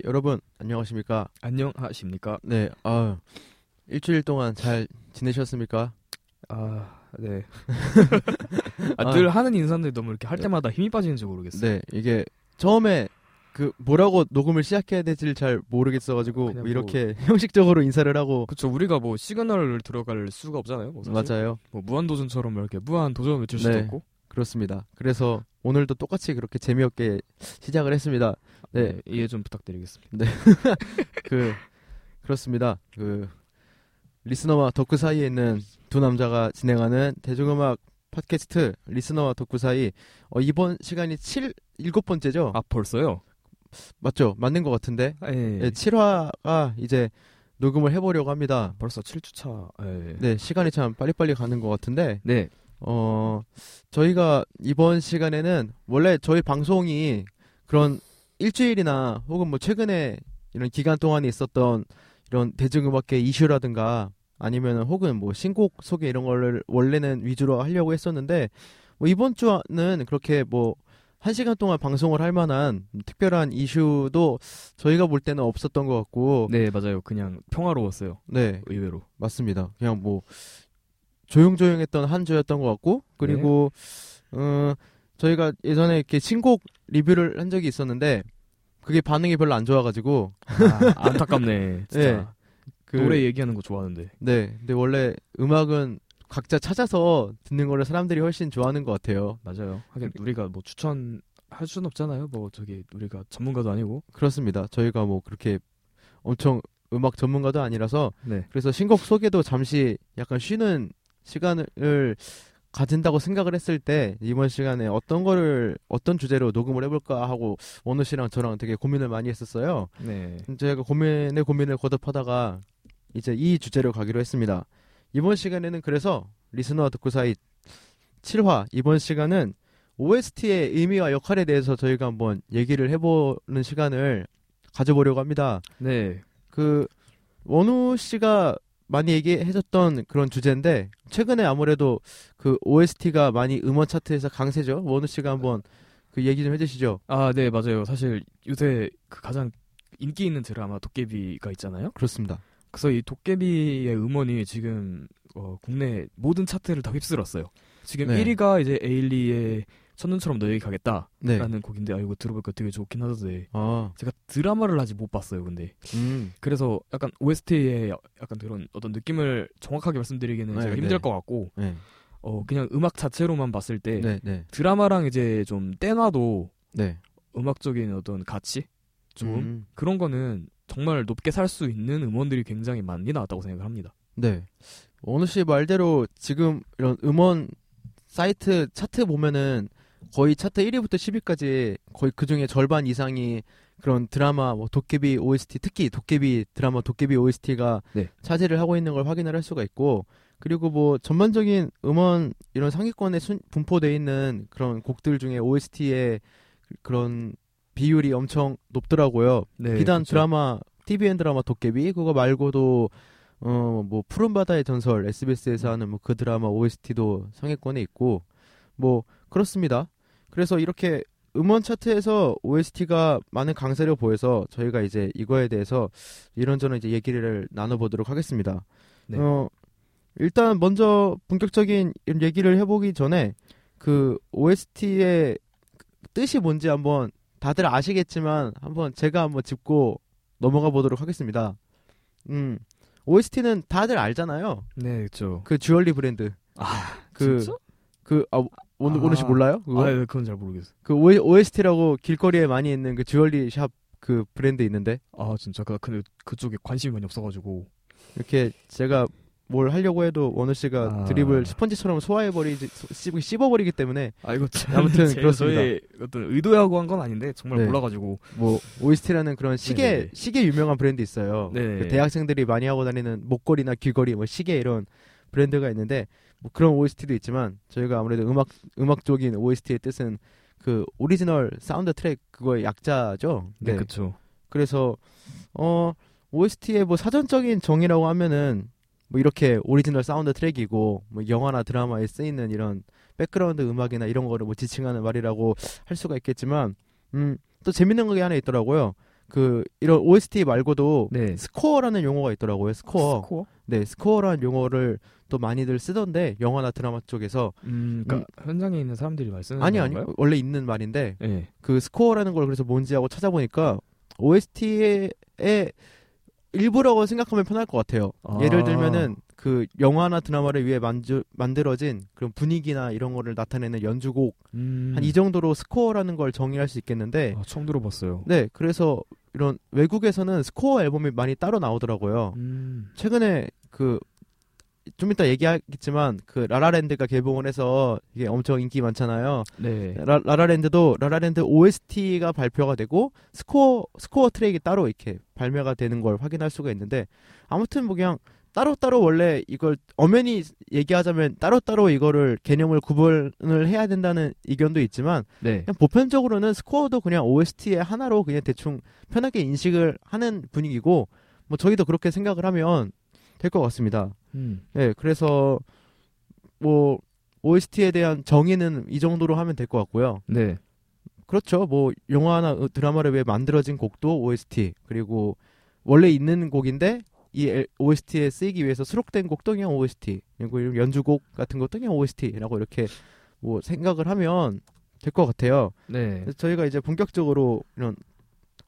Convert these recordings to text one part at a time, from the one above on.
네, 여러분 안녕하십니까? 안녕하십니까? 네, 아 일주일 동안 잘 지내셨습니까? 아, 네. 아, 늘 하는 인사인데 너무 이렇게 할 때마다 힘이 빠지는지 모르겠어요. 네, 이게 처음에 그 뭐라고 녹음을 시작해야 될지를 잘 모르겠어 가지고 그냥 뭐 이렇게 형식적으로 인사를 하고 그쵸 우리가 뭐 시그널을 들어갈 수가 없잖아요. 뭐. 맞아요. 뭐 무한 도전처럼 이렇게 무한 도전 외칠 수도 네. 없고. 그렇습니다. 그래서 오늘도 똑같이 그렇게 재미없게 시작을 했습니다. 네. 네, 이해 좀 부탁드리겠습니다. 그 그렇습니다. 그 리스너와 덕후 사이에 있는 두 남자가 진행하는 대중음악 팟캐스트 리스너와 덕후 사이 어, 이번 시간이 7 일곱 번째죠? 아 벌써요? 맞죠? 맞는 것 같은데 아, 예. 네, 7화가 이제 녹음을 해보려고 합니다. 벌써 7주차. 예. 네, 시간이 참 빨리빨리 가는 것 같은데 네. 어 저희가 이번 시간에는 원래 저희 방송이 그런 일주일이나 혹은 뭐 최근에 이런 기간 동안에 있었던 이런 대중음악계 이슈라든가 아니면 혹은 뭐 신곡 소개 이런 거를 원래는 위주로 하려고 했었는데 뭐 이번 주는 그렇게 뭐 한 시간 동안 방송을 할 만한 특별한 이슈도 저희가 볼 때는 없었던 것 같고 네, 맞아요. 그냥 평화로웠어요. 네 의외로. 맞습니다. 그냥 뭐 조용조용했던 한 주였던 것 같고 그리고 어 저희가 예전에 이렇게 신곡 리뷰를 한 적이 있었는데 그게 반응이 별로 안 좋아가지고 아, 안타깝네. 진짜. 네. 그 노래 얘기하는 거 좋아하는데. 네 근데 원래 음악은 각자 찾아서 듣는 거를 사람들이 훨씬 좋아하는 것 같아요. 맞아요. 하긴 우리가 뭐 추천 할 수는 없잖아요. 뭐 저기 우리가 전문가도 아니고. 그렇습니다. 저희가 뭐 그렇게 엄청 음악 전문가도 아니라서 네. 그래서 신곡 소개도 잠시 약간 쉬는 시간을 가진다고 생각을 했을 때 이번 시간에 어떤 거를 어떤 주제로 녹음을 해볼까 하고 원우 씨랑 저랑 되게 고민을 많이 했었어요. 네. 제가 고민에 고민을 거듭하다가 이제 이 주제로 가기로 했습니다. 이번 시간에는 그래서 리스너와 듣고 사이 7화 이번 시간은 OST의 의미와 역할에 대해서 저희가 한번 얘기를 해보는 시간을 가져보려고 합니다. 네. 그 원우 씨가 많이 얘기해줬던 그런 주제인데 최근에 아무래도 그 OST가 많이 음원 차트에서 강세죠. 원우 씨가 한번 그 얘기 좀 해주시죠. 아, 네, 맞아요. 사실 요새 그 가장 인기 있는 드라마 도깨비가 있잖아요. 그렇습니다. 그래서 이 도깨비의 음원이 지금 어, 국내 모든 차트를 다 휩쓸었어요. 지금 네. 1위가 이제 에일리의 첫눈처럼 너에게 가겠다라는 네. 곡인데 아 이거 들어보니까 되게 좋긴 하던데 아, 제가 드라마를 아직 못 봤어요. 근데 음, 그래서 약간 OST의 약간 그런 어떤 느낌을 정확하게 말씀드리기는 네, 제가 네. 힘들 것 같고 네, 어 그냥 음악 자체로만 봤을 때 네, 네, 드라마랑 이제 좀 떼놔도 네. 음악적인 어떤 가치 좀 음, 그런 거는 정말 높게 살 수 있는 음원들이 굉장히 많이 나왔다고 생각을 합니다. 네. 원우 씨 말대로 지금 이런 음원 사이트 차트 보면은 거의 차트 1위부터 10위까지 거의 그 중에 절반 이상이 그런 드라마 뭐 도깨비 OST 특히 도깨비 드라마 도깨비 OST가 네. 차지를 하고 있는 걸 확인을 할 수가 있고 그리고 뭐 전반적인 음원 이런 상위권에 순, 분포돼 있는 그런 곡들 중에 OST의 그런 비율이 엄청 높더라고요. 네, 비단 그쵸. 드라마 TVN 드라마 도깨비 그거 말고도 어 뭐 푸른 바다의 전설 SBS에서 하는 뭐 그 드라마 OST도 상위권에 있고 뭐 그렇습니다. 그래서 이렇게 음원 차트에서 OST가 많은 강세를 보여서 저희가 이제 이거에 대해서 이런저런 이제 얘기를 나눠보도록 하겠습니다. 네. 어 일단 먼저 본격적인 얘기를 해보기 전에 그 OST의 뜻이 뭔지 한번 다들 아시겠지만 한번 제가 한번 짚고 넘어가 보도록 하겠습니다. 음, OST는 다들 알잖아요. 네, 그렇죠. 그 주얼리 브랜드. 아, 그, 진짜? 그, 아, 오늘, 아. 오늘 씨 몰라요? 그거? 아, 네, 그건 잘 모르겠어요. 그 OST라고 길거리에 많이 있는 그 주얼리 샵 그 브랜드 있는데 아, 진짜 그 근데 그쪽에 관심이 많이 없어가지고. 이렇게 제가 뭘 하려고 해도 원우 씨가 아. 드립을 스펀지처럼 소화해버리지, 씹- 씹어버리기 때문에 아, 이거 참- 아무튼 제- 그렇습니다. 저희 어떤 의도하고 한 건 아닌데 정말 네. 몰라가지고. 뭐 OST라는 그런 시계 네네네. 시계 유명한 브랜드 있어요. 네. 그 대학생들이 많이 하고 다니는 목걸이나 귀걸이, 뭐 시계 이런 브랜드가 있는데 뭐 그런 OST도 있지만 저희가 아무래도 음악 음악적인 OST의 뜻은 그 오리지널 사운드 트랙 그거의 약자죠. 네, 그렇죠. 그래서 어 OST의 뭐 사전적인 정의라고 하면은 뭐 이렇게 오리지널 사운드 트랙이고 뭐 영화나 드라마에 쓰이는 이런 백그라운드 음악이나 이런 거를 뭐 지칭하는 말이라고 할 수가 있겠지만 음 또 재밌는 게 하나 있더라고요. 그 이런 OST 말고도 네. 스코어라는 용어가 있더라고요. 스코어. 스코어? 네, 스코어라는 용어를 또 많이들 쓰던데 영화나 드라마 쪽에서 음, 그러니까 현장에 있는 사람들이 말 쓰는 아니 아니 건가요? 원래 있는 말인데 네. 그 스코어라는 걸 그래서 뭔지 하고 찾아보니까 OST의 일부라고 생각하면 편할 것 같아요. 아. 예를 들면은 그 영화나 드라마를 위해 만주, 만들어진 그런 분위기나 이런 거를 나타내는 연주곡 음. 한 이 정도로 스코어라는 걸 정의할 수 있겠는데 아, 처음 들어봤어요. 네 그래서 이런 외국에서는 스코어 앨범이 많이 따로 나오더라고요. 음. 최근에 그 좀 이따 얘기하겠지만 그 라라랜드가 개봉을 해서 이게 엄청 인기 많잖아요. 네. 라, 라라랜드도 라라랜드 OST가 발표가 되고 스코어 스코어 트랙이 따로 이렇게 발매가 되는 걸 확인할 수가 있는데 아무튼 뭐 그냥 따로따로 원래 이걸 엄연히 얘기하자면 따로따로 이거를 개념을 구분을 해야 된다는 의견도 있지만 네. 그냥 보편적으로는 스코어도 그냥 OST의 하나로 그냥 대충 편하게 인식을 하는 분위기고 뭐 저희도 그렇게 생각을 하면 될 것 같습니다. 음. 네, 그래서 뭐 OST에 대한 정의는 이 정도로 하면 될 것 같고요. 네. 그렇죠. 뭐 영화나 드라마를 위해 만들어진 곡도 OST 그리고 원래 있는 곡인데 이 OST에 쓰이기 위해서 수록된 곡도 그냥 OST 그리고 이런 연주곡 같은 것도 그냥 OST라고 이렇게 뭐 생각을 하면 될 것 같아요. 네. 저희가 이제 본격적으로 이런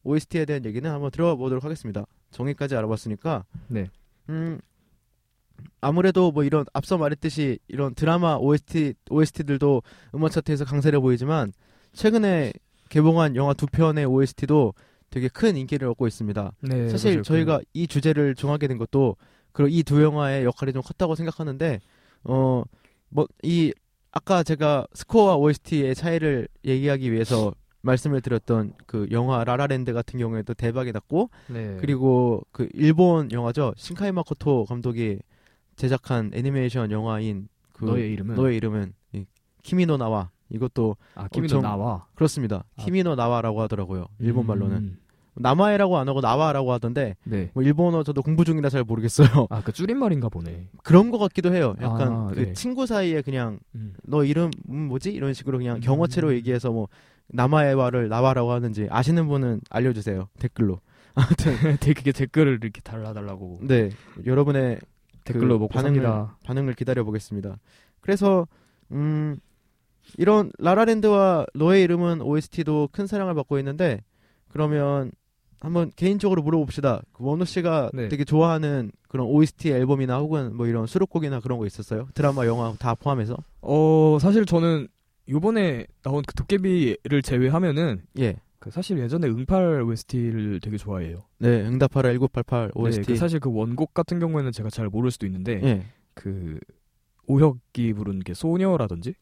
OST에 대한 얘기는 한번 들어가 보도록 하겠습니다. 정의까지 알아봤으니까 네. 음 아무래도 뭐 이런 앞서 말했듯이 이런 드라마 OST OST들도 음원 차트에서 강세를 보이지만 최근에 개봉한 영화 두 편의 OST도 되게 큰 인기를 얻고 있습니다. 네. 사실 맞아요. 저희가 이 주제를 정하게 된 것도 그리고 이 두 영화의 역할이 좀 컸다고 생각하는데 어 뭐 이 아까 제가 스코어와 OST의 차이를 얘기하기 위해서 말씀을 드렸던 그 영화 라라랜드 같은 경우에도 대박이 났고 네. 그리고 그 일본 영화죠 신카이 마코토 감독이 제작한 애니메이션 영화인 그 너의 이름은 너의 이름은 이 키미노 나와 이것도 아 김이도 엄청- 나와. 그렇습니다 아. 키미노 나와라고 하더라고요 일본 말로는 음. 나마에라고 안 하고 나와라고 하던데 네. 뭐 일본어 저도 공부 중이라 잘 모르겠어요 아 그 줄임말인가 보네. 그런 것 같기도 해요 약간 아, 그 네. 친구 사이에 그냥 음. 너 이름 음, 뭐지 이런 식으로 그냥 음. 경어체로 얘기해서 뭐 나마에와를 나와라고 하는지 아시는 분은 알려주세요 댓글로 아무튼 되게 댓글을 이렇게 달라달라고 네 여러분의 댓글로 먹고 반응을- 삽니다. 반응을 기다려 보겠습니다. 그래서 음 이런 라라랜드와 너의 이름은 OST도 큰 사랑을 받고 있는데 그러면 한번 개인적으로 물어봅시다. 그 원우 씨가 네. 되게 좋아하는 그런 OST 앨범이나 혹은 뭐 이런 수록곡이나 그런 거 있었어요? 드라마, 영화 다 포함해서? 어 사실 저는 요번에 나온 그 도깨비를 제외하면은 예. 그 사실 예전에 응팔 OST를 되게 좋아해요. 네, 응답하라 1988 OST. 네, 그 사실 그 원곡 같은 경우에는 제가 잘 모를 수도 있는데 예. 그 오혁이 부른 게 소녀라든지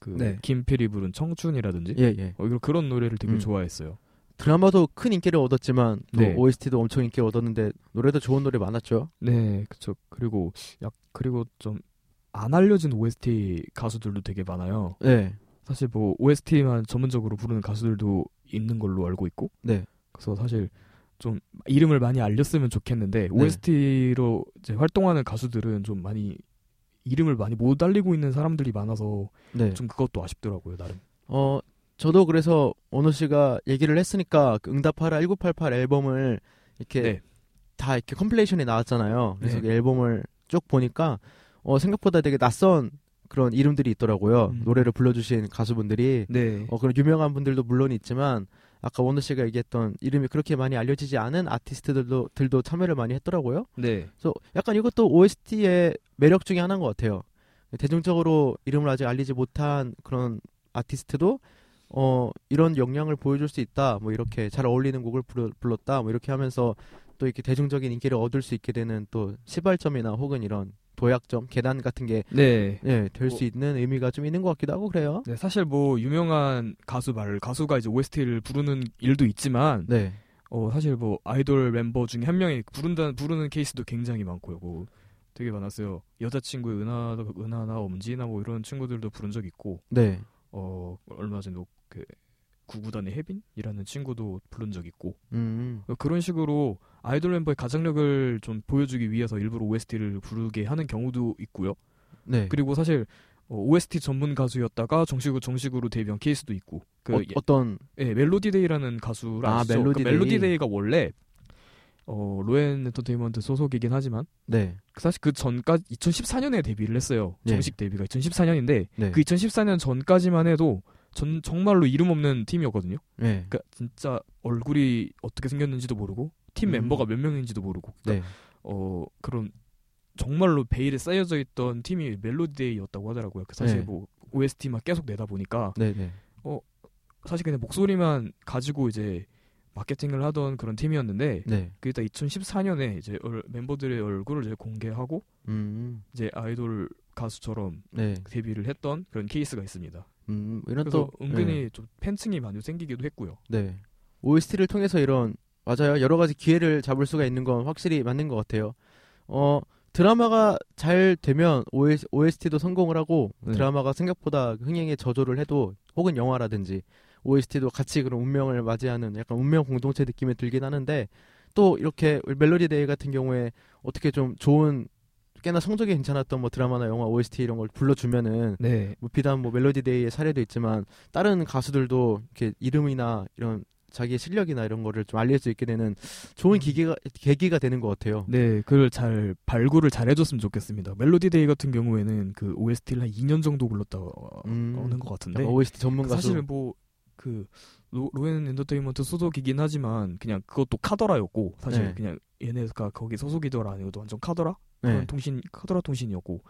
그 네. 김필이 부른 청춘이라든지 예, 예. 어, 그런 노래를 되게 음. 좋아했어요. 드라마도 큰 인기를 얻었지만 또 네. OST도 엄청 인기를 얻었는데 노래도 좋은 노래 많았죠. 네, 그쵸. 그리고 약 그리고 좀 안 알려진 OST 가수들도 되게 많아요. 네. 사실 뭐 OST만 전문적으로 부르는 가수들도 있는 걸로 알고 있고. 네. 그래서 사실 좀 이름을 많이 알렸으면 좋겠는데 네. OST로 이제 활동하는 가수들은 좀 많이 이름을 많이 못 알리고 있는 사람들이 많아서 네. 좀 그것도 아쉽더라고요, 나름. 어, 저도 그래서 원우 씨가 얘기를 했으니까 그 응답하라 1988 앨범을 이렇게 네. 다 이렇게 compilation이 나왔잖아요. 그래서 네. 그 앨범을 쭉 보니까 어, 생각보다 되게 낯선 그런 이름들이 있더라고요. 음. 노래를 불러주신 가수분들이 네. 어, 그런 유명한 분들도 물론 있지만 아까 원우 씨가 얘기했던 이름이 그렇게 많이 알려지지 않은 아티스트들도 들도 참여를 많이 했더라고요. 네. 그래서 약간 이것도 OST의 매력 중에 하나인 것 같아요. 대중적으로 이름을 아직 알리지 못한 그런 아티스트도 어 이런 역량을 보여줄 수 있다. 뭐 이렇게 잘 어울리는 곡을 부르- 불렀다. 뭐 이렇게 하면서 또 이렇게 대중적인 인기를 얻을 수 있게 되는 또 시발점이나 혹은 이런 도약점, 계단 같은 게 네. 예, 될수 뭐- 있는 의미가 좀 있는 것 같기도 하고 그래요. 네, 사실 뭐 유명한 가수 말 가수가 이제 OST를 부르는 일도 있지만 네. 어 사실 뭐 아이돌 멤버 중에 한 명이 부른다 부르는 케이스도 굉장히 많고요. 뭐 되게 많았어요. 여자친구의 은하 은하나 엄지나 뭐 이런 친구들도 부른 적 있고 네. 어 얼마 전에 그 구구단의 혜빈이라는 친구도 부른 적 있고 음. 그런 식으로 아이돌 멤버의 가장력을 좀 보여주기 위해서 일부러 OST를 부르게 하는 경우도 있고요. 네. 그리고 사실 어, OST 전문 가수였다가 정식으로 정식으로 데뷔한 케이스도 있고 그 어, 어떤 예, 멜로디데이라는 가수를 아, 아시죠? 멜로디데이. 그 멜로디데이가 원래 어, 로엔 엔터테인먼트 소속이긴 하지만 네. 사실 그 전까지 2014년에 데뷔를 했어요. 네. 정식 데뷔가 2014년인데 네. 그 2014년 전까지만 해도 전 정말로 이름 없는 팀이었거든요. 네. 그러니까 진짜 얼굴이 어떻게 생겼는지도 모르고 팀 음. 멤버가 몇 명인지도 모르고 그러니까 네. 어 그런 정말로 베일에 쌓여져 있던 팀이 멜로디데이였다고 하더라고요. 그 사실 네. 뭐 OST만 계속 내다 보니까 네. 네. 사실 그냥 목소리만 가지고 이제 마케팅을 하던 그런 팀이었는데 네. 그 일단 2014년에 이제 얼- member들의 얼굴을 이제 공개하고 음. 이제 아이돌 가수처럼 네. 데뷔를 했던 그런 케이스가 있습니다. 음, 이런 또 은근히 네. 좀 팬층이 많이 생기기도 했고요. 네. OST를 통해서 이런 맞아요. 여러 가지 기회를 잡을 수가 있는 건 확실히 맞는 것 같아요. 어 드라마가 잘 되면 OS, OST도 성공을 하고 네. 드라마가 생각보다 흥행에 저조를 해도 혹은 영화라든지 OST도 같이 그런 운명을 맞이하는 약간 운명 공동체 느낌이 들긴 하는데 또 이렇게 멜로디 데이 같은 경우에 어떻게 좀 좋은 꽤나 성적이 괜찮았던 뭐 드라마나 영화 OST 이런 걸 불러주면은 네. 뭐 비단 뭐 멜로디 데이의 사례도 있지만 다른 가수들도 이렇게 이름이나 이런 자기의 실력이나 이런 거를 좀 알릴 수 있게 되는 좋은 기계가 계기가 되는 것 같아요. 네, 그걸 잘 발굴을 잘 해줬으면 좋겠습니다. 멜로디 데이 같은 경우에는 그 OST를 한 2년 정도 불렀다 음, 하는 것 같은데 OST 전문 가수. 사실 뭐 그 로엔 엔터테인먼트 소속이긴 하지만 그냥 그것도 카더라였고 사실 네. 그냥 얘네가 거기 소속이더라 아니고도 완전 카더라 그런 네. 통신 카더라 통신이었고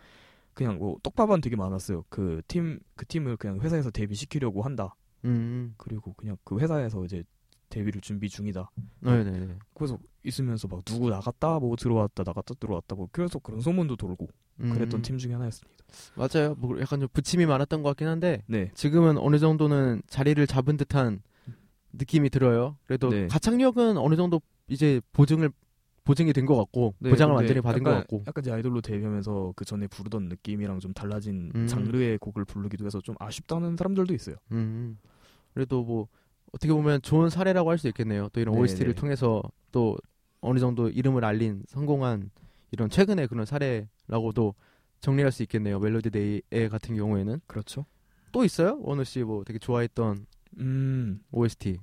그냥 뭐 떡밥은 되게 많았어요. 그 팀그 팀을 그냥 회사에서 데뷔 시키려고 한다. 음, 그리고 그냥 그 회사에서 이제 데뷔를 준비 중이다. 네네네. 그래서 있으면서 막 누구 나갔다 뭐 들어왔다 나갔다 들어왔다 뭐 계속 그런 소문도 돌고 그랬던 음, 팀 중에 하나였습니다. 맞아요. 뭐 약간 좀 부침이 많았던 것 같긴 한데 네. 지금은 어느 정도는 자리를 잡은 듯한 느낌이 들어요. 그래도 네. 가창력은 어느 정도 이제 보증을 보증이 된 것 같고 네, 보장을 완전히 받은 것 약간- 같고. 약간 이제 아이돌로 데뷔하면서 그 전에 부르던 느낌이랑 좀 달라진 음. 장르의 곡을 부르기도 해서 좀 아쉽다는 사람들도 있어요. 음. 그래도 뭐 어떻게 보면 좋은 사례라고 할 수 있겠네요. 또 이런 네, OST를 네. 통해서 또 어느 정도 이름을 알린 성공한 이런 최근의 그런 사례 라고도 정리할 수 있겠네요. 멜로디 데이 같은 경우에는 그렇죠. 또 있어요? 원우 씨 뭐 되게 좋아했던 음, OST.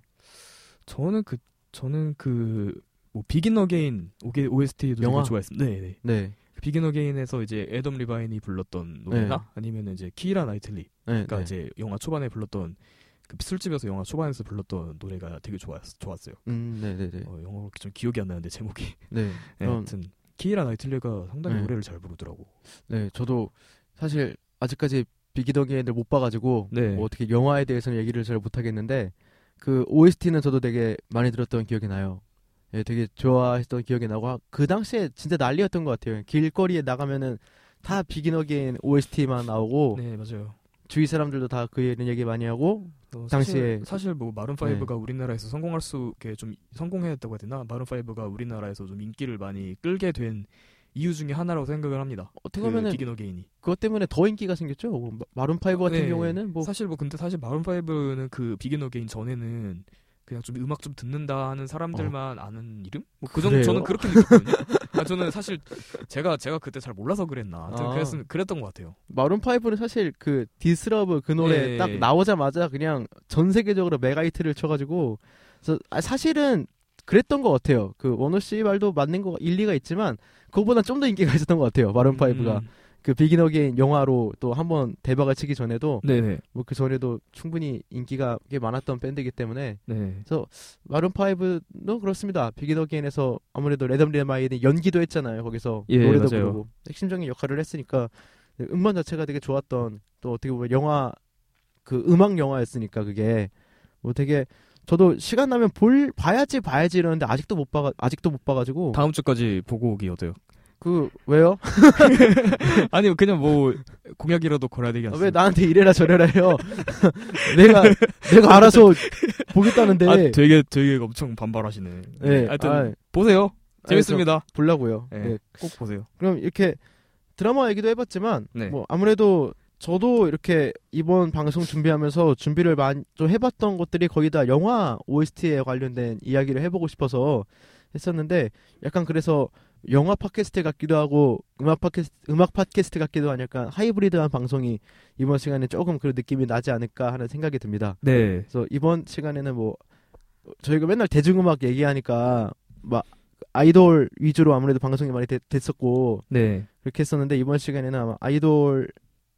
저는 그 저는 그뭐 비긴 어게인 OST도 영화? 되게 좋아했습니다. 네, 네. 네. 비긴 어게인에서 이제 애덤 리바인이 불렀던 노래나 네. 아니면 이제 키라 나이틀리 네. 그러니까 네. 이제 영화 초반에 불렀던 그 술집에서 영화 초반에서 불렀던 노래가 되게 좋았, 좋았어요. 음, 네, 네, 네. 어, 영어로 좀 기억이 안 나는데 제목이. 네. 네, 하여튼 키라 나이틀리가 상당히 네. 노래를 잘 부르더라고. 네, 저도 사실 아직까지 비기더기를 못 봐가지고 네. 뭐 어떻게 영화에 대해서는 얘기를 잘 못하겠는데 그 OST는 저도 되게 많이 들었던 기억이 나요. 예, 되게 좋아했던 기억이 나고 아, 그 당시에 진짜 난리였던 것 같아요. 길거리에 나가면은 다 비기너기엔 OST만 나오고 네, 맞아요. 주위 사람들도 다그 이런 얘기 많이 하고 어, 당시에- 사실, 사실 뭐 마룬 5가 우리나라에서 성공할 수 있게 좀 성공했다고 해야 되나? 마룬 5가 우리나라에서 좀 인기를 많이 끌게 된 이유 중에 하나라고 생각을 합니다. 어떻게 그 보면은 비긴 어게인이. 그것 때문에 더 인기가 생겼죠. 뭐 마- 마룬 파이브 같은 네. 경우에는 뭐 사실 뭐 근데 사실 마룬 5는 그 비긴 어게인 전에는 그냥 좀 음악 좀 듣는다 하는 사람들만 아는 이름? 뭐 그 정도? 저는 그렇게 느꼈거든요. 아, 저는 사실 제가 제가 그때 잘 몰라서 그랬나. 아. 그랬, 그랬던 것 같아요. 마룬 파이브는 사실 그 This Love 그 노래 네. 딱 나오자마자 그냥 전 세계적으로 mega hit를 쳐가지고 아, 사실은 그랬던 것 같아요. 그 원호 씨 말도 맞는 거 일리가 있지만 그거보다 좀 더 인기가 있었던 것 같아요. 마룬 파이브가 음. 그 비긴 어게인 영화로 또 한번 대박을 치기 전에도. 뭐 그 전에도 충분히 인기가 꽤 많았던 밴드이기 때문에 네. 마룬 파이브도 그렇습니다. 비긴 어게인에서 아무래도 애덤 리바인이 연기도 했잖아요. 거기서 예, 노래도 맞아요. 부르고 핵심적인 역할을 했으니까 음반 자체가 되게 좋았던 또 어떻게 보면 영화 그 음악 영화였으니까 그게 뭐 되게 저도 시간 나면 볼 봐야지 봐야지 이러는데 아직도 못 봐 아직도 못 봐가지고 다음 주까지 보고 오기 어때요? 그 왜요? 아니 그냥 뭐 공약이라도 걸어야 되지 아? 왜 나한테 이래라 저래라 해요? 내가 내가 알아서 보겠다는데 아, 되게 되게 엄청 반발하시네. 네, 하여튼 아, 보세요. 재밌습니다. 보려고요. 네. 네. 꼭 보세요. 그럼 이렇게 드라마 얘기도 해봤지만 네. 뭐 아무래도 저도 이렇게 이번 방송 준비하면서 준비를 많이 좀 해봤던 것들이 거의 다 영화 OST에 관련된 이야기를 해보고 싶어서 했었는데 약간 그래서 영화 팟캐스트 같기도 하고 음악 팟캐스트 음악 팟캐스트 같기도 한 약간 하이브리드한 방송이 이번 시간에 조금 그런 느낌이 나지 않을까 하는 생각이 듭니다. 네. 그래서 이번 시간에는 뭐 저희가 맨날 대중음악 얘기하니까 막 아이돌 위주로 아무래도 방송이 많이 되- 됐었고 네. 그렇게 했었는데 이번 시간에는 아마 아이돌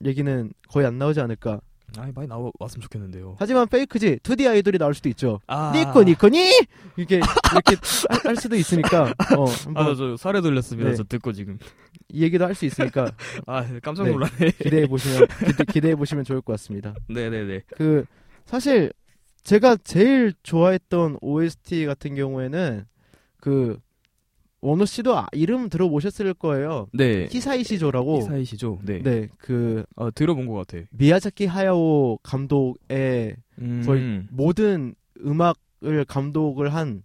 얘기는 거의 안 나오지 않을까. 아, 많이 나왔으면 좋겠는데요. 하지만 페이크지 2D 아이돌이 나올 수도 있죠. 아. 니코 니코니 이렇게 이렇게 할- 할 수도 있으니까 어, 한번 아, 저 살에 돌렸습니다. 네. 저 듣고 지금. 이 얘기도 할 수 있으니까 아, 깜짝 네. 놀라네. 기대해 보시면 기대, 해 보시면 좋을 것 같습니다. 네, 네, 네. 그 사실 제가 제일 좋아했던 OST 같은 경우에는 그 원호 씨도 아- 이름 들어보셨을 거예요. 네. 히사이시조라고. 사이시죠. 네. 네, 그 아, 들어본 것 같아. 미야자키 하야오 감독의 음. 거의 모든 음악을 감독을 한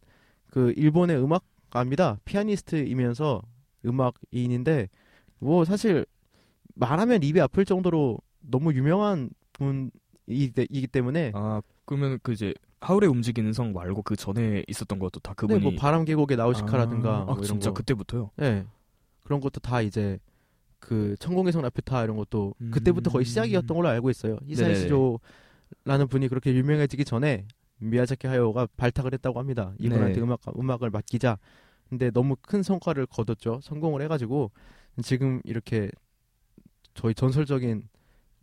그 일본의 음악가입니다. 피아니스트이면서 음악인인데 뭐 사실 말하면 입이 아플 정도로 너무 유명한 분이기 때문에 아, 그러면 그 이제 하울의 움직이는 성 말고 그 전에 있었던 것도 다 네, 그분이 뭐 바람 계곡의 나우시카라든가 아, 뭐 아, 이런 진짜 거. 그때부터요. 네. 그런 것도 다 이제 그 천공의 성 라퓨타 이런 것도 음. 그때부터 거의 시작이었던 걸로 알고 있어요. 네네네. 히사이 시조라는 분이 그렇게 유명해지기 전에 미야자키 하야오가 발탁을 했다고 합니다. 이분한테 네. 음악 음악을 맡기자. 근데 너무 큰 성과를 거뒀죠. 성공을 해가지고 지금 이렇게 저희 전설적인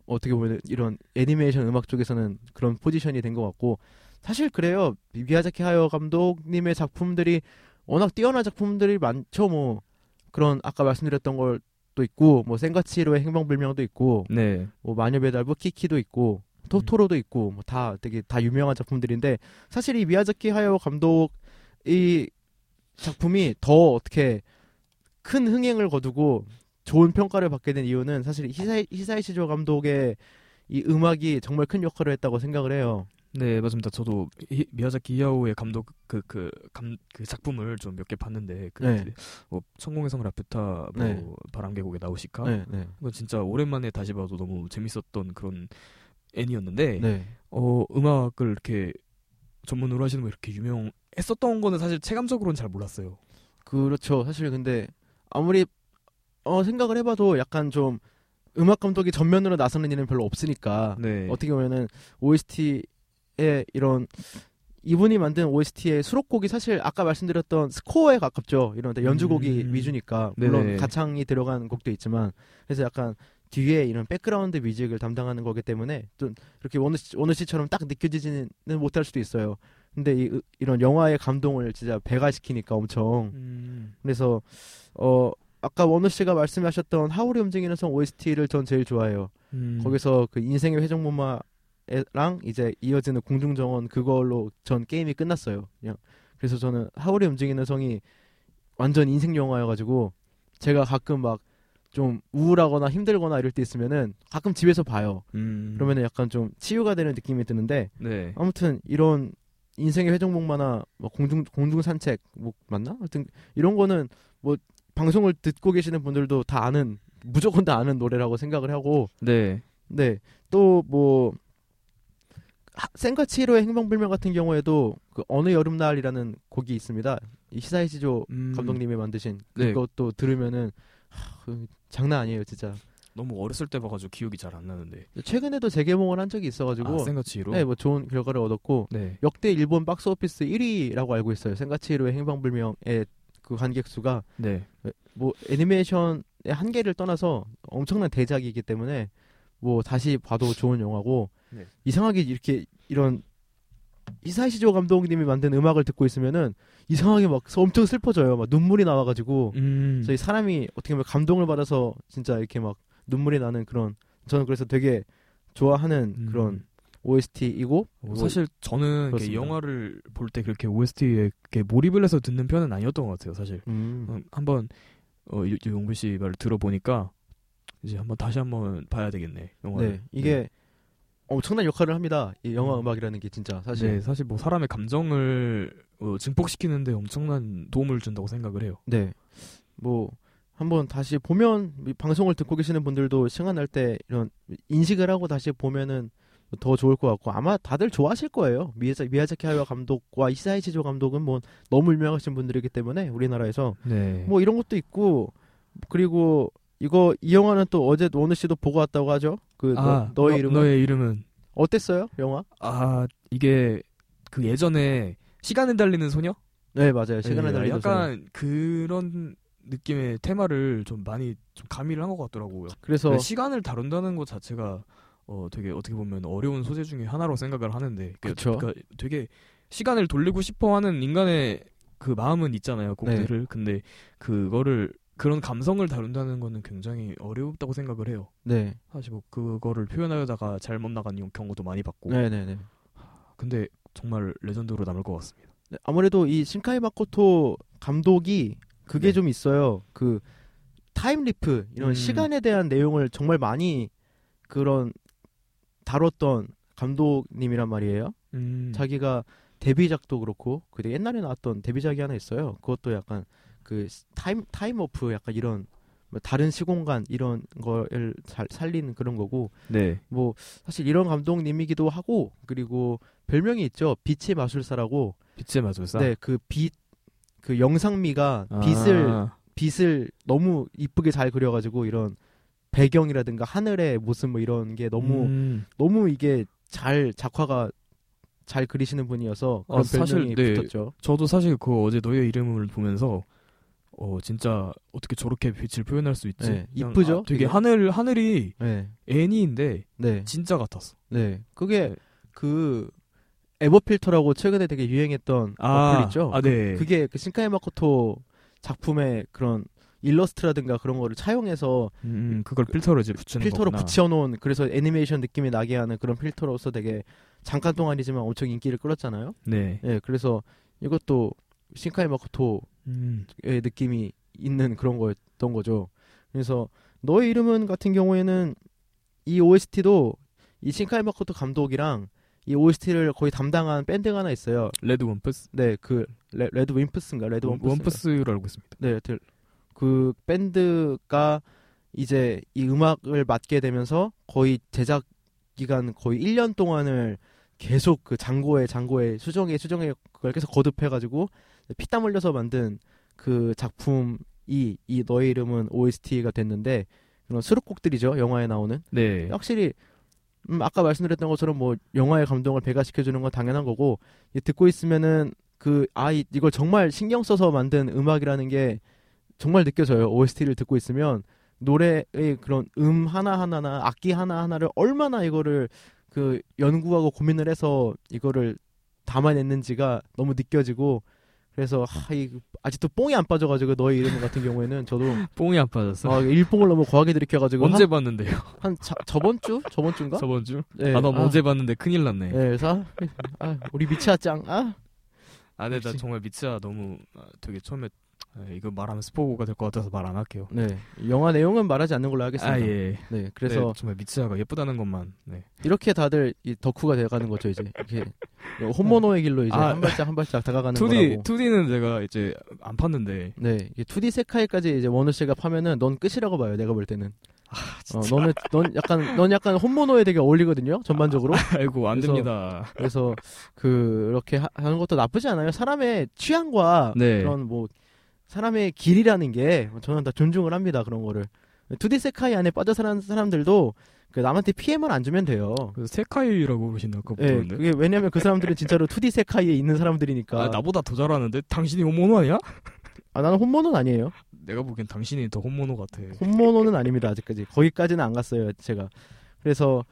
어떻게 보면 이런 애니메이션 음악 쪽에서는 그런 포지션이 된 것 같고 사실 그래요. 미야자키 하야오 감독님의 작품들이 워낙 뛰어난 작품들이 많죠. 뭐 그런 아까 말씀드렸던 걸도 있고 뭐 생가치로의 행방불명도 있고 네. 뭐 마녀배달부 키키도 있고 토토로도 있고 뭐 다 되게 다 유명한 작품들인데 사실 이 미야자키 하야오 감독의 작품이 더 어떻게 큰 흥행을 거두고 좋은 평가를 받게 된 이유는 사실 히사이, 히사이 시조 감독의 이 음악이 정말 큰 역할을 했다고 생각을 해요. 네, 맞습니다. 저도 히- 미야자키 이야오의 감독 그 그감그 작품을 좀 몇 개 봤는데 그 네. 뭐 천공의 성 라퓨타 뭐 네. 바람계곡의 나우시카 네, 네, 이거 진짜 오랜만에 다시 봐도 너무 재밌었던 그런 애니였는데 네. 어 음악을 이렇게 전문으로 하시는 거 이렇게 유명했었던 거는 사실 체감적으로는 잘 몰랐어요. 그렇죠. 사실 근데 아무리 어 생각을 해봐도 약간 좀 음악 감독이 전면으로 나서는 일은 별로 없으니까 네. 어떻게 보면은 OST 의 이런 이분이 만든 OST의 수록곡이 사실 아까 말씀드렸던 스코어에 가깝죠. 이런 데 연주곡이 음. 위주니까 물론 네네. 가창이 들어간 곡도 있지만 그래서 약간 뒤에 이런 백그라운드 뮤직을 담당하는 거기 때문에 좀 이렇게 원우 씨, 원우 씨처럼 딱 느껴지지는 못할 수도 있어요. 근데 이, 이런 영화의 감동을 진짜 배가시키니까 엄청 음. 그래서 어 아까 원우 씨가 말씀하셨던 하울이 움직이는 성 OST를 전 제일 좋아해요. 음. 거기서 그 인생의 회전목마 랑 이제 이어지는 공중정원 그걸로 전 게임이 끝났어요. 그냥 그래서 저는 하울이 움직이는 성이 완전 인생 영화여가지고 제가 가끔 막 좀 우울하거나 힘들거나 이럴 때 있으면은 가끔 집에서 봐요. 음. 그러면은 약간 좀 치유가 되는 느낌이 드는데 네. 아무튼 이런 인생의 회전목마나 뭐 공중 공중 산책 뭐 맞나? 하여튼 이런 거는 뭐 방송을 듣고 계시는 분들도 다 아는 무조건 다 아는 노래라고 생각을 하고 네. 네. 또뭐 센카치로의 행방불명 같은 경우에도 그 어느 여름날이라는 곡이 있습니다. 이 히사이시조 음. 감독님이 만드신 네. 그것도 들으면은 하, 그 장난 아니에요, 진짜. 너무 어렸을 때 봐가지고 기억이 잘 안 나는데. 최근에도 재개봉을 한 적이 있어가지고 아, 생가치로. 네, 뭐 좋은 결과를 얻었고 네. 역대 일본 박스 오피스 1위라고 알고 있어요. 센카치로의 행방불명의 그 관객 수가 네. 뭐 애니메이션의 한계를 떠나서 엄청난 대작이기 때문에 뭐 다시 봐도 좋은 영화고 네. 이상하게 이렇게 이런 이사시조 감독님이 만든 음악을 듣고 있으면은 이상하게 막 엄청 슬퍼져요. 막 눈물이 나와가지고 음. 저희 사람이 어떻게 보면 감동을 받아서 진짜 이렇게 막 눈물이 나는 그런 저는 그래서 되게 좋아하는 음. 그런 OST이고 어, 사실 저는. 영화를 볼 때 그렇게 OST에 이렇게 몰입을 해서 듣는 편은 아니었던 것 같아요, 사실. 음, 음, 한번 어, 유- 용배 씨 말을 들어보니까 이제 한번 다시 한번 봐야 되겠네. 영화를. 네 이게 엄청난 역할을 합니다. 이 영화 음. 음악이라는 게 진짜 네, 사실 네, 사실 뭐 사람의 감정을 어, 증폭시키는데 엄청난 도움을 준다고 생각을 해요. 네. 뭐 한번 다시 보면 이 방송을 듣고 계시는 분들도 시간 날 때 이런 인식을 하고 다시 보면은 더 좋을 것 같고 아마 다들 좋아하실 거예요. 미야자, 미야자키 하야 감독과 이사이 치조 감독은 뭐 너무 유명하신 분들이기 때문에 우리나라에서 네. 뭐 이런 것도 있고 그리고 이거 이 영화는 또 어제 원우 씨도 보고 왔다고 하죠. 그 아, 너, 의 너- 이름 너의 이름은 어땠어요? 영화? 아 이게 그 예전에 시간을 달리는 소녀? 네 맞아요. 시간을 네, 달리는 소녀. 약간 그런 느낌의 테마를 좀 많이 좀 가미를 한 것 같더라고요. 그래서 시간을 다룬다는 것 자체가 어 되게 어떻게 보면 어려운 소재 중에 하나로 생각을 하는데 그- 그쵸. 그러니까 되게 시간을 돌리고 싶어하는 인간의 그 마음은 있잖아요 네. 곡들을 근데 그거를 그런 감성을 다룬다는 거는 굉장히 어렵다고 생각을 해요. 네, 사실 뭐 그거를 표현하다가 잘못 나간 경우도 많이 봤고 네, 네, 네. 근데 정말 레전드로 남을 것 같습니다. 네, 아무래도 이 신카이 마코토 감독이 그게 네. 좀 있어요. 그 time leap 이런 음. 시간에 대한 내용을 정말 많이 그런 다뤘던 감독님이란 말이에요. 음. 자기가 데뷔작도 그렇고 그 옛날에 나왔던 데뷔작이 하나 있어요. 그것도 약간 그 time time leap 약간 이런 뭐 다른 시공간 이런 걸 잘 살린 그런 거고 네. 뭐 사실 이런 감독님이기도 하고 그리고 별명이 있죠. 빛의 마술사라고. 빛의 마술사. 네, 그 빛 그 영상미가 아. 빛을 빛을 너무 이쁘게 잘 그려가지고 이런 배경이라든가 하늘의 모습 뭐 이런 게 너무 음. 너무 이게 잘 작화가 잘 그리시는 분이어서 그런 아, 사실, 별명이 네. 붙었죠. 저도 사실 그 어제 너의 이름을 보면서 어 진짜 어떻게 저렇게 빛을 표현할 수 있지? 네, 이쁘죠, 아, 되게 되게? 하늘 하늘이 네, 애니인데 네, 진짜 같았어. 네. 그게 네. 그 에버필터라고 최근에 되게 유행했던 어플 있죠. 아, 네. 그게 그 신카이 마코토 작품의 그런 일러스트라든가 그런 거를 차용해서 음, 그걸 필터로 이제 붙이는 필터로 거구나. 붙여놓은 그래서 애니메이션 느낌이 나게 하는 그런 필터로서 되게 잠깐 동안이지만 엄청 인기를 끌었잖아요. 네. 예, 그래서 이것도 신카이 마코토의 음. 느낌이 있는 그런 거였던 거죠. 그래서 너의 이름은 같은 경우에는 이 OST도 이 신카이 마코토 감독이랑 이 OST를 거의 담당한 밴드가 하나 있어요. 래드윔프스. 네, 그 레, 래드윔프스인가 래드 윔- 윔프스. 윔프스 로 알고 있습니다. 네, 그 밴드가 이제 이 음악을 맡게 되면서 거의 제작 기간 거의 1년 동안을 계속 그 장고에 장고에 수정에 수정에 그걸 계속 거듭해 가지고 피땀 흘려서 만든 그 작품이 이 너의 이름은 OST가 됐는데 그런 수록곡들이죠 영화에 나오는 네. 확실히 음, 아까 말씀드렸던 것처럼 뭐 영화의 감동을 배가시켜 주는 건 당연한 거고 이 듣고 있으면은 그아 이걸 정말 신경 써서 만든 음악이라는 게 정말 느껴져요. OST를 듣고 있으면 노래의 그런 음 하나 하나나 악기 하나 하나를 얼마나 이거를 그 연구하고 고민을 해서 이거를 담아냈는지가 너무 느껴지고 그래서 하, 이, 아직도 뽕이 안 빠져가지고 너의 이름 같은 경우에는 저도 뽕이 안 빠졌어. 아, 일뽕을 너무 거하게 들이켜가지고 언제 한, 봤는데요? 한 자- 저번 주 저번 주인가? 저번 주? 네, 아, 넌 어제 봤는데 큰일 났네. 네, 그래서 아, 우리 미치아 짱. 아, 아, 근데 나. 정말 미츠야 너무 아, 되게 처음에 아, 이거 말하면 스포가 될 것 같아서 말 안 할게요. 네. 영화 내용은 말하지 않는 걸로 하겠습니다. 아 예. 네, 그래서 네, 정말 미츠야가 예쁘다는 것만. 네. 이렇게 다들 이 덕후가 돼가는 거죠 이제 이렇게 혼모노의 길로 이제 아, 한 발짝 한 발짝 다가가는 2D 거라고. 2D는 제가 이제 안 팠는데. 네, 이 2D 세카이까지 이제 원우 씨가 파면은 넌 끝이라고 봐요. 내가 볼 때는. 아, 어. 너는 넌 약간 넌 약간 혼모노에 되게 어울리거든요. 전반적으로. 아이고 안 그래서- 됩니다. 그래서 그렇게 하, 는 것도 나쁘지 않아요. 사람의 취향과 네. 그런 뭐 사람의 길이라는 게 저는 다 존중을 합니다. 그런 거를. 2D 세카이 안에 빠져 사는 사람들도 그 남한테 피해만 안 주면 돼요. 그래서 세카이라고 부르신다 아까 예, 부르는데. 그게 왜냐면 그 사람들은 진짜로 2D 세카이에 있는 사람들이니까. 아, 나보다 더 잘하는데 당신이 홈모노 아니야? 아, 나는 혼모노는 아니에요. 내가 보기엔 당신이 더 홈모노 같아. 혼모노는 아닙니다. 아직까지 거기까지는 안 갔어요. 제가. 그래서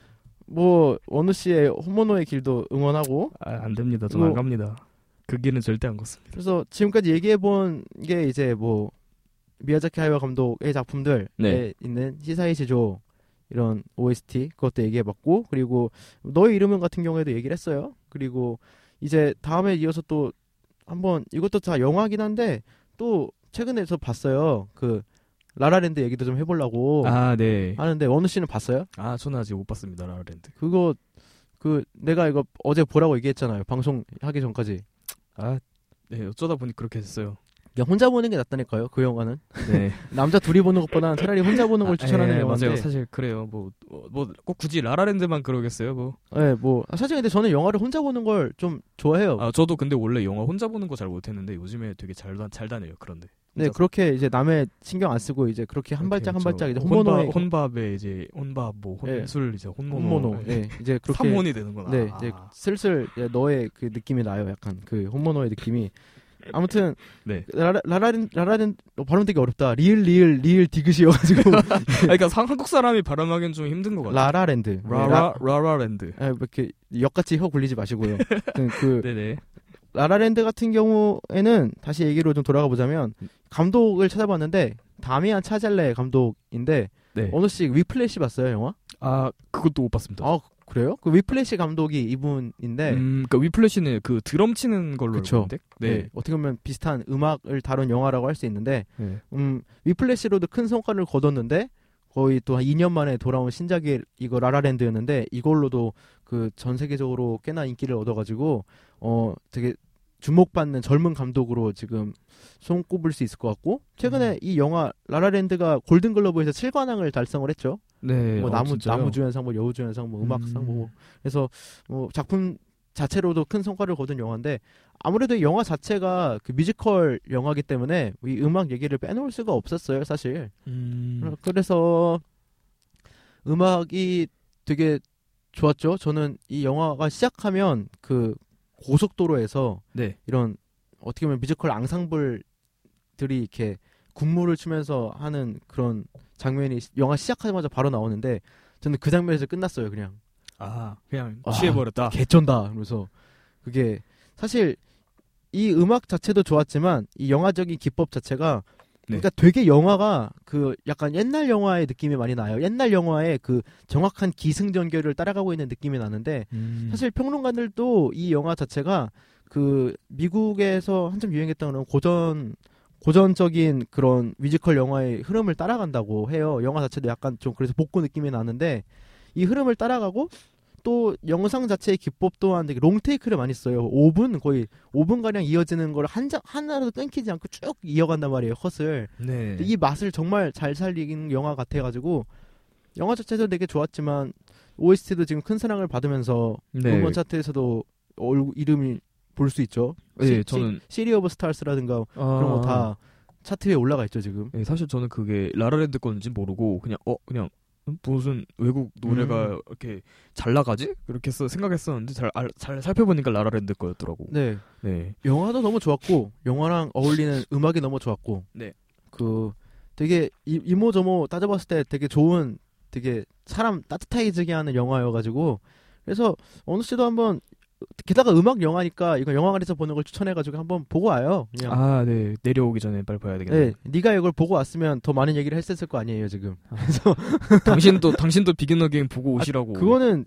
뭐 원우 씨의 혼모노의 길도 응원하고 아, 안 됩니다. 전안 이거- 갑니다. 그 길은 절대 안 걷습니다. 그래서 지금까지 얘기해 본 게 이제 뭐 미야자키 하이와 감독의 작품들에 네. 있는 시사이 제조 이런 OST 그것도 얘기해 봤고 그리고 너의 이름은 같은 경우에도 얘기를 했어요. 그리고 이제 다음에 이어서 또 한번 이것도 다 영화긴 한데 또 최근에 저 봤어요. 그 라라랜드 얘기도 좀 해보려고 아, 네. 하는데 원우 씨는 봤어요? 아, 저는 아직 못 봤습니다. 라라랜드. 그거 그 내가 이거 어제 보라고 얘기했잖아요. 방송 하기 전까지. 아, 네. 어쩌다 보니 그렇게 됐어요. 그냥 혼자 보는 게 낫다니까요. 그 영화는 네. 남자 둘이 보는 것보다는 차라리 혼자 보는 걸 아, 추천하는 예, 영화인데. 맞아요. 사실 그래요. 뭐 뭐 꼭 굳이 라라랜드만 그러겠어요. 뭐. 네, 뭐 아, 사실 근데 저는 영화를 혼자 보는 걸 좀 좋아해요. 아 저도 근데 원래 영화 혼자 보는 거 잘 못했는데 요즘에 되게 잘, 다- 잘 다녀요. 그런데. 네. 그렇게 이제 남의 신경 안 쓰고 이제 그렇게 한 발짝 한 발짝 이제 혼모노에 혼밥, 혼밥 에 이제 혼밥 뭐 예. 혼술 이제 혼모노, 혼모노, 예, 이제 그렇게 삼혼이 되는구나. 네, 이제 아. 슬슬 너의 그 느낌이 나요. 약간 그 혼모노의 느낌이. 아무튼 네. 라라 라라린 라라린 어, 발음 되게 어렵다. 리을 리을 리을 디귿이어가지고 아, 그러니까 상- 한국 사람이 발음하기엔 좀 힘든 것 같아요. 라라랜드. 라라 라라랜드. 아, 뭐 이렇게 역겹게 혀 굴리지 마시고요. 아무튼 그 네네. 라라랜드 같은 경우에는 다시 얘기로 좀 돌아가 보자면 감독을 찾아봤는데 다미안 차잘레 감독인데 네. 원우 씨 위플래시 봤어요 영화? 아 그것도 못 봤습니다. 아 그래요? 그 위플래시 감독이 이분인데 음, 그러니까 위플래시는 그 드럼 치는 걸로 그쵸. 알고. 네. 네. 어떻게 보면 비슷한 음악을 다룬 영화라고 할 수 있는데 네. 음, 위플래시로도 큰 성과를 거뒀는데 거의 또 한 2년 만에 돌아온 신작이 이거 라라랜드였는데 이걸로도 그 전 세계적으로 꽤나 인기를 얻어가지고 어 되게 주목받는 젊은 감독으로 지금 손꼽을 수 있을 것 같고 최근에 음. 이 영화 라라랜드가 골든글러브에서 7관왕을 달성을 했죠. 네. 뭐 어, 나무? 나무 주연상, 뭐 여우 주연상, 뭐 음악상, 음. 뭐 그래서 뭐 작품 자체로도 큰 성과를 거둔 영화인데 아무래도 이 영화 자체가 그 뮤지컬 영화기 때문에 이 음악 얘기를 빼놓을 수가 없었어요, 사실. 음. 그래서 음악이 되게 좋았죠. 저는 이 영화가 시작하면 그 고속도로에서 네. 이런 어떻게 보면 뮤지컬 앙상블들이 이렇게 군무를 추면서 하는 그런 장면이 영화 시작하자마자 바로 나오는데 저는 그 장면에서 끝났어요, 그냥. 아 그냥 아, 취해버렸다. 개쩐다. 그래서 그게 사실 이 음악 자체도 좋았지만 이 영화적인 기법 자체가 네. 그러니까 되게 영화가 그 약간 옛날 영화의 느낌이 많이 나요. 옛날 영화의 그 정확한 기승전결을 따라가고 있는 느낌이 나는데 음. 사실 평론가들도 이 영화 자체가 그 미국에서 한참 유행했던 그런 고전 고전적인 그런 뮤지컬 영화의 흐름을 따라간다고 해요. 영화 자체도 약간 좀 그래서 복고 느낌이 나는데 이 흐름을 따라가고 또 영상 자체의 기법 또한 되게 롱테이크를 많이 써요. 5분 거의 5분 가량 이어지는 걸 한장 하나라도 끊기지 않고 쭉 이어간단 말이에요. 컷을. 네. 이 맛을 정말 잘 살린 영화 같아 가지고 영화 자체도 되게 좋았지만 OST도 지금 큰 사랑을 받으면서 네. 음원 차트에서도 얼굴 이름이 볼 수 있죠. 네, 저는 City of Stars라든가 그런 거 다 차트 위에 올라가 있죠 지금. 네, 사실 저는 그게 라라랜드 건지 모르고 그냥 어 그냥 음, 무슨 외국 노래가 음. 이렇게 잘 나가지? 해서 생각했었는데 잘, 알- 잘 살펴보니까 라라랜드 거였더라고. 네, 네. 영화도 너무 좋았고 영화랑 어울리는 음악이 너무 좋았고. 네. 그 되게 이, 이모저모 따져봤을 때 되게 좋은 되게 사람 따뜻해지게 하는 영화여가지고 그래서 원우 씨도 한번 게다가 음악 영화니까 이거 영화관에서 보는 걸 추천해가지고 한번 보고 와요. 그냥. 아, 네. 내려오기 전에 빨리 봐야 되겠네. 네, 네가 이걸 보고 왔으면 더 많은 얘기를 했을 거 아니에요 지금. 당신도 당신도 비긴 어게인 보고 오시라고. 그거는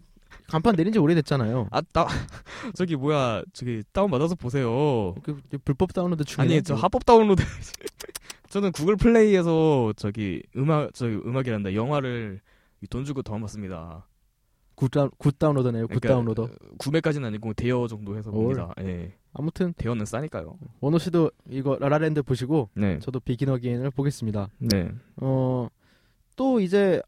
간판 내린 지 오래됐잖아요. 아, 따 저기 뭐야? 저기 다운 받아서 보세요. 그 불법 다운로드 중에 아니, 저 합법 다운로드. 저는 구글 플레이에서 저기 음악 저기 음악이란다. 영화를 돈 주고 다운받습니다. good, down, good download네요. good 그러니까 downloader. 구매까지는 아니고 대여 정도 해서 올. 봅니다. 예. 아무튼 대여는 싸니까요. 원호 씨도 이거 라라랜드 보시고 네. 저도 비긴 어게인을 보겠습니다. 네. 어, 또 이제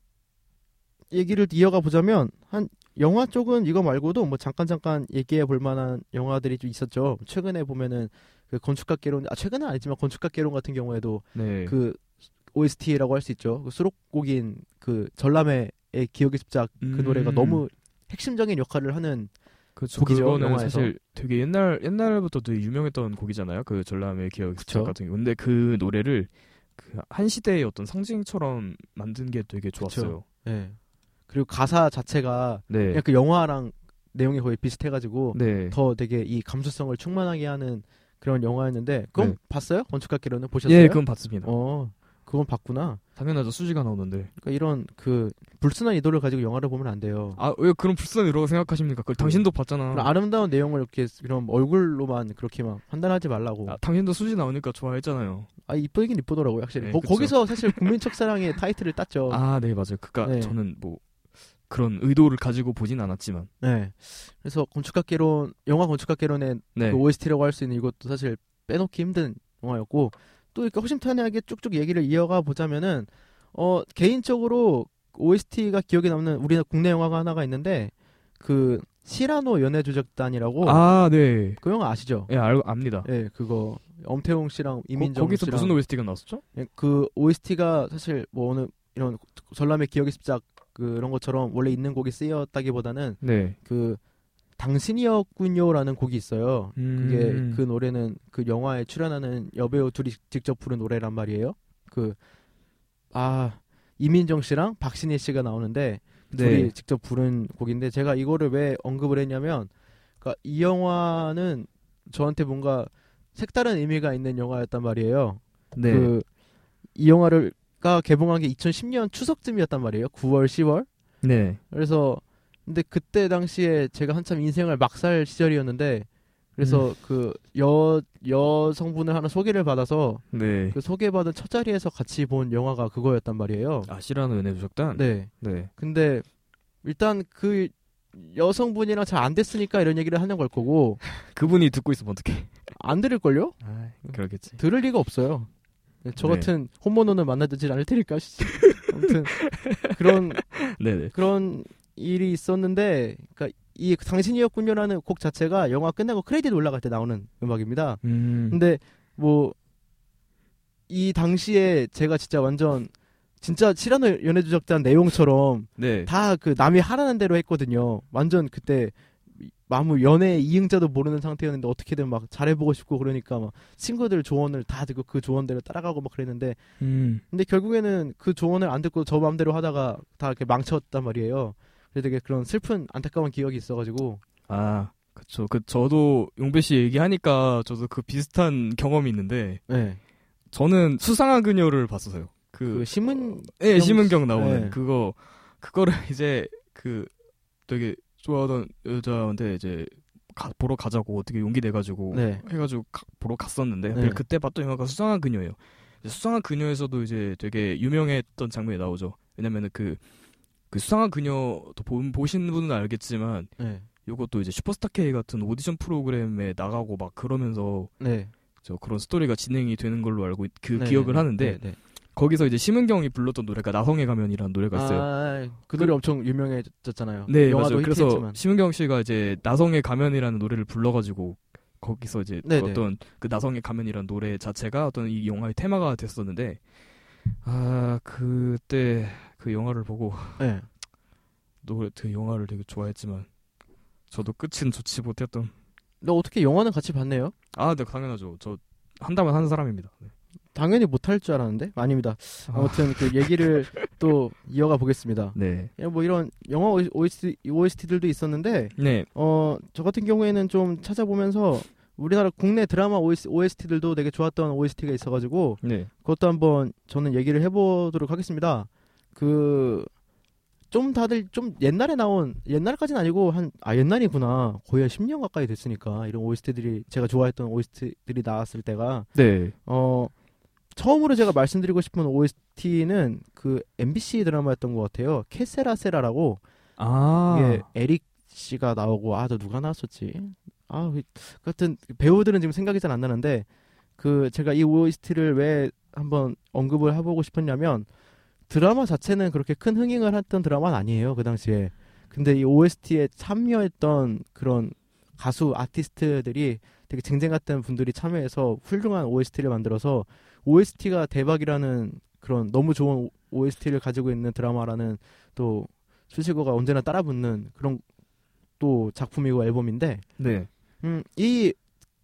얘기를 이어가 보자면 한 영화 쪽은 이거 말고도 뭐 잠깐 잠깐 얘기해 볼 만한 영화들이 좀 있었죠. 최근에 보면은 그 건축학 개론 아 최근은 아니지만 건축학 개론 같은 경우에도 네. 그 OST라고 할 수 있죠. 그 수록곡인 그 전람회의 기억의 습작 그 음. 노래가 너무 핵심적인 역할을 하는 그렇죠. 곡이죠, 그거는 영화에서. 사실 되게 옛날 옛날부터 되게 유명했던 곡이잖아요. 그 전람회 기억 그쵸. 습작 같은 경 근데 그 노래를 그 한 시대의 어떤 상징처럼 만든 게 되게 좋았어요. 예. 그리고 가사 자체가 네. 그냥 그 영화랑 내용이 거의 비슷해가지고 네. 더 되게 이 감수성을 충만하게 하는 그런 영화였는데 그건 네. 봤어요? 건축학개론은 보셨어요? 예, 그건 봤습니다. 어, 그건 봤구나. 당연하죠. 수지가 나오는데. 그러니까 이런 그 불순한 의도를 가지고 영화를 보면 안 돼요. 아, 왜 그런 불순한 이라고 생각하십니까? 그걸 당신도 봤잖아. 아름다운 내용을 이렇게 이런 얼굴로만 그렇게 막 판단하지 말라고. 아, 당신도 수지 나오니까 좋아했잖아요. 아 이쁘긴 이쁘더라고요, 확실히. 네, 거, 그쵸. 기서 사실 국민 척사랑의 타이틀을 땄죠. 아, 네, 맞아요. 그니까 네. 저는 뭐 그런 의도를 가지고 보진 않았지만. 네. 그래서 건축학개론 영화 건축학개론의 네. 그 OST라고 할 수 있는 이것도 사실 빼놓기 힘든 영화였고 또 이렇게 허심탄회하게 쭉쭉 얘기를 이어가 보자면은 어 개인적으로 OST가 기억에 남는 우리나라 국내 영화가 하나가 있는데 그 시라노 연애조작단이라고 아, 네. 그 영화 아시죠? 예, 알, 압니다. 예, 그거 엄태웅 씨랑 이민정 거, 기서 씨랑 무슨 OST가 나왔었죠? 예, 그 OST가 사실 뭐 어느 이런 전람회 기억의 습작 그런 것처럼 원래 있는 곡이 쓰였다기보다는 네. 그 당신이었군요라는 곡이 있어요. 그게 음. 그 노래는 그 영화에 출연하는 여배우 둘이 직접 부른 노래란 말이에요. 그 아 이민정 씨랑 박신혜 씨가 나오는데 둘이 네. 직접 부른 곡인데 제가 이거를 왜 언급을 했냐면 그러니까 이 영화는 저한테 뭔가 색다른 의미가 있는 영화였단 말이에요. 네. 그이 영화를가 개봉한 게 2010년 추석쯤이었단 말이에요. 9월, 10월. 네. 그래서 근데 그때 당시에 제가 한참 인생을 막살 시절이었는데 그래서 음. 그 여 여성분을 하나 소개를 받아서 네. 그 소개받은 첫 자리에서 같이 본 영화가 그거였단 말이에요. 아 시라는 은혜 주셨단? 네. 네. 근데 일단 그 여성분이랑 잘 안 됐으니까 이런 얘기를 하는 걸 거고 그분이 듣고 있으면 어떡해. 안 들을 걸요? 아, 그러겠지. 들을 리가 없어요. 저 네. 같은 혼모노는 만나지 않을 테니까. 씨. 아무튼 그런 네네. 그런 일이 있었는데, 그러니까 이 당신이었군요라는 곡 자체가 영화 끝나고 크레딧 올라갈 때 나오는 음악입니다. 음. 근데 뭐 이 당시에 제가 진짜 완전 진짜 시라노 연애주작단 내용처럼 네. 다그 남이 하라는 대로 했거든요. 완전 그때 아무 연애 이응자도 모르는 상태였는데 어떻게든 막 잘해보고 싶고 그러니까 막 친구들 조언을 다 듣고 그 조언대로 따라가고 막 그랬는데 음. 근데 결국에는 그 조언을 안 듣고 저 마음대로 하다가 다 이렇게 망쳤단 말이에요. 그래서 되게 그런 슬픈 안타까운 기억이 있어가지고 아, 그쵸. 그, 저도 용배 씨 얘기하니까 저도 그 비슷한 경험이 있는데, 네. 저는 수상한 그녀를 봤었어요. 그 그, 신문 예, 심은경 나오는 네. 그거, 그거를 이제 그 되게 좋아하던 여자한테 이제 가- 보러 가자고 어떻게 용기 내가지고 네. 해가지고 가- 보러 갔었는데 네. 그때 봤던 영화가 수상한 그녀예요. 수상한 그녀에서도 이제 되게 유명했던 장면이 나오죠. 왜냐면은 그, 그 수상한 그녀도 보, 보신 분은 알겠지만 네. 요것도 이제 슈퍼스타 K 같은 오디션 프로그램에 나가고 막 그러면서 네. 저 그런 스토리가 진행이 되는 걸로 알고 있- 그 네, 기억을 네, 하는데 네, 네. 거기서 이제 심은경이 불렀던 노래가 나성의 가면이라는 노래가 있어요. 아, 그 노래 엄청 유명해졌잖아요. 네, 맞아요. 그래서. 심은경 씨가 이제 나성의 가면이라는 노래를 불러가지고 거기서 이제 그 네네. 어떤 그 나성의 가면이라는 노래 자체가 어떤 이 영화의 테마가 됐었는데 아 그때 그 영화를 보고 네. 노래 그 영화를 되게 좋아했지만 저도 끝은 좋지 못했던 너 어떻게 영화는 같이 봤네요? 아, 네 당연하죠. 저 한다면 하는 사람입니다. 네. 당연히 못할 줄 알았는데 아닙니다. 아, 아무튼 그 얘기를 또 이어가 보겠습니다. 네, 야, 뭐 이런 영화 OST, OST들도 있었는데 네, 어저 같은 경우에는 좀 찾아보면서 우리나라 국내 드라마 OST들도 되게 좋았던 OST가 있어가지고 네. 그것도 한번 저는 얘기를 해보도록 하겠습니다. 그 좀 다들 좀 옛날에 나온 옛날까지는 아니고 한 아 옛날이구나 거의 한 10년 가까이 됐으니까 이런 OST들이 제가 좋아했던 OST들이 나왔을 때가 네. 어 처음으로 제가 말씀드리고 싶은 OST는 그 MBC 드라마였던 것 같아요. 케세라세라라고 아, 이게 에릭 씨가 나오고 아 저 누가 나왔었지? 아 그- 같은 배우들은 지금 생각이 잘 안 나는데 그 제가 이 OST를 왜 한번 언급을 해보고 싶었냐면 드라마 자체는 그렇게 큰 흥행을 했던 드라마는 아니에요 그 당시에. 근데 이 OST에 참여했던 그런 가수 아티스트들이 되게 쟁쟁 같은 분들이 참여해서 훌륭한 OST를 만들어서 OST가 대박이라는 그런 너무 좋은 OST를 가지고 있는 드라마라는 또 수식어가 언제나 따라붙는 그런 또 작품이고 앨범인데 네. 음, 이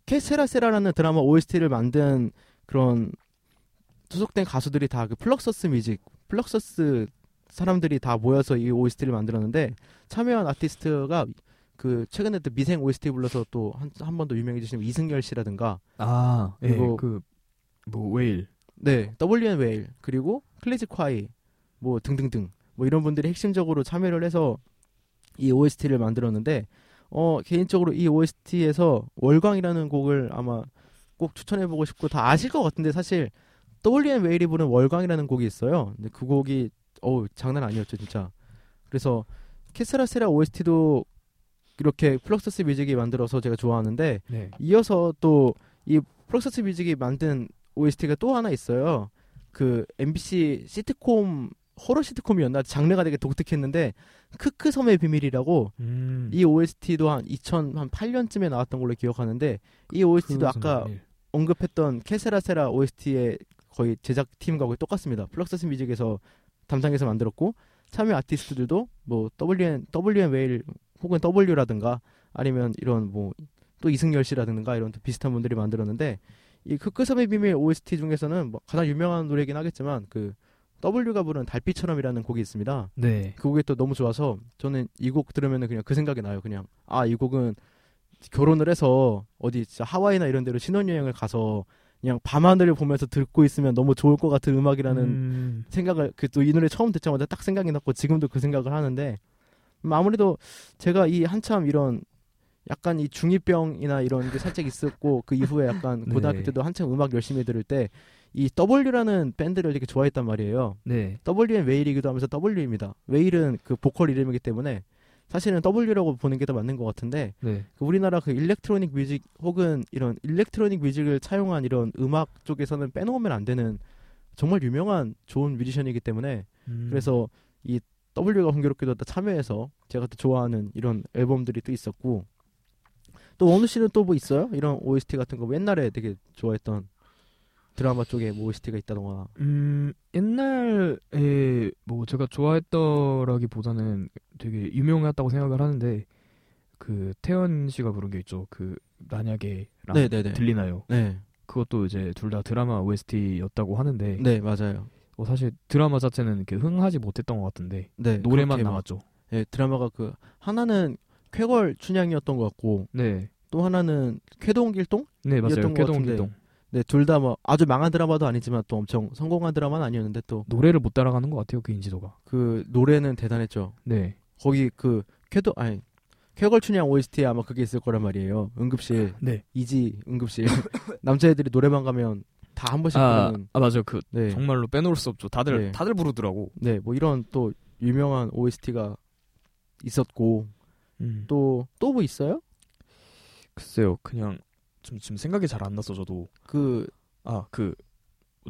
케세라세라라는 드라마 OST를 만든 그런 소속된 가수들이 다 그 Fluxus Music, Fluxus 사람들이 다 모여서 이 OST를 만들었는데 참여한 아티스트가 그 최근에 또 미생 OST 불러서 또한한번더 유명해지신 이승열 씨라든가. 아, 예, 그리고- 그뭐 웨일. 네 WN 웨일. 그리고 클래식 콰이 뭐 등등등. 뭐 이런 분들이 핵심적으로 참여를 해서 이 OST를 만들었는데 어 개인적으로 이 OST에서 월광이라는 곡을 아마 꼭 추천해보고 싶고 다 아실 것 같은데 사실 WN 웨일이 부른 월광이라는 곡이 있어요. 근데 그 곡이 어우 장난 아니었죠 진짜. 그래서 케세라세라 OST도 이렇게 Fluxus Music이 만들어서 제가 좋아하는데 네. 이어서 또 이 Fluxus Music이 만든 OST가 또 하나 있어요. 그 MBC 시트콤 호러 시트콤이었나 장르가 되게 독특했는데 크크 섬의 비밀이라고 음. 이 OST도 한 2008년쯤에 나왔던 걸로 기억하는데 이 OST도 아까 언급했던 케세라세라 OST의 거의 제작 팀과 거의 똑같습니다. Fluxus Music에서 담당해서 만들었고 참여 아티스트들도 뭐 WN WN 웨일 혹은 W라든가 아니면 이런 뭐 또 이승열 씨라든가 이런 또 비슷한 분들이 만들었는데 이 크크섬의 비밀 OST 중에서는 뭐 가장 유명한 노래긴 하겠지만 그 W가 부른 달빛처럼이라는 곡이 있습니다. 네. 그 곡이 또 너무 좋아서 저는 이 곡 들으면 그냥 그 생각이 나요. 그냥 아 이 곡은 결혼을 해서 어디 진짜 하와이나 이런 데로 신혼여행을 가서 그냥 밤하늘을 보면서 듣고 있으면 너무 좋을 것 같은 음악이라는 음. 생각을 그 또 이 노래 처음 듣자마자 딱 생각이 났고 지금도 그 생각을 하는데 음, 아무래도 제가 이 한참 이런 약간 이 중2병이나 이런 게 살짝 있었고 그 이후에 약간 네. 고등학교 때도 한참 음악 열심히 들을 때 이 W라는 밴드를 되게 좋아했단 말이에요. 네. W는 Whale이기도 하면서 W입니다. Whale은 그 보컬 이름이기 때문에 사실은 W라고 보는 게 더 맞는 것 같은데 네. 그 우리나라 그 electronic music 혹은 이런 electronic music을 차용한 이런 음악 쪽에서는 빼놓으면 안 되는 정말 유명한 좋은 뮤지션이기 때문에 음. 그래서 이 W가 공교롭게도 다 참여해서 제가 또 좋아하는 이런 앨범들이 또 있었고 또 원우 씨는 또 뭐 있어요? 이런 OST 같은 거 옛날에 되게 좋아했던 드라마 쪽에 뭐 OST가 있다던가 음, 옛날에 뭐 제가 좋아했더라기보다는 되게 유명했다고 생각을 하는데 그 태연 씨가 부른 게 있죠. 그 만약에랑 네네네 들리나요? 네. 그것도 이제 둘 다 드라마 OST였다고 하는데 네 맞아요. 어, 사실 드라마 자체는 이렇게 흥하지 못했던 것 같은데 네 노래만 나왔죠. 네, 드라마가 그 하나는 쾌걸 춘향이었던 것 같고 네, 또 하나는 쾌동길동? 네 맞아요. 쾌동길동 네 둘 다 뭐 아주 망한 드라마도 아니지만 또 엄청 성공한 드라마는 아니었는데 또그 노래를 못 따라가는 것 같아요. 그 인지도가. 노래는 대단했죠. 네, 거기 그 쾌도 아니 쾌걸 춘향 OST에 아마 그게 있을 거란 말이에요. 응급실 네. 이지 응급실 남자애들이 노래방 가면 다 한 번씩 아, 부르는 아 맞아요. 그 네. 정말로 빼놓을 수 없죠. 다들 네. 다들 부르더라고. 네, 뭐 이런 또 유명한 OST가 있었고 음. 또또뭐 있어요? 글쎄요. 그냥 좀 지금 생각이 잘 안 나서 저도 그 아 그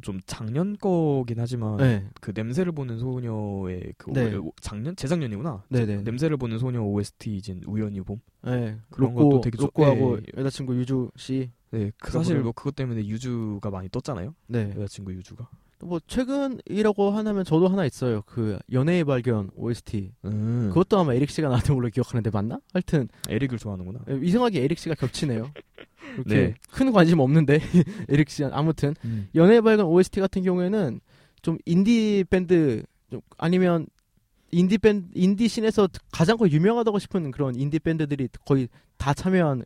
좀 작년 거긴 하지만 네. 그 냄새를 보는 소녀의 그 네. 오- 작년 재작년이구나. 네네. 냄새를 보는 소녀 OST이진 우연히 봄. 네. 그런 로꼬 것도 되게 좋- 로꼬하고 예, 여자친구 유주 씨. 네, 그 그거 사실 뭐 그것 때문에 유주가 많이 떴잖아요. 네. 여자친구 유주가. 뭐 최근이라고 하면 저도 하나 있어요. 그 연애의 발견 OST. 음. 그것도 아마 에릭 씨가 나왔던 걸로 기억하는데 맞나? 하여튼 에릭을 좋아하는구나. 이상하게 에릭 씨가 겹치네요. 이렇게 네. 큰 관심 없는데 에릭 씨 아무튼 음. 연애의 발견 OST 같은 경우에는 좀 인디 밴드 좀 아니면 인디 밴드 인디 scene에서 가장 거의 유명하다고 싶은 그런 인디 밴드들이 거의 다 참여한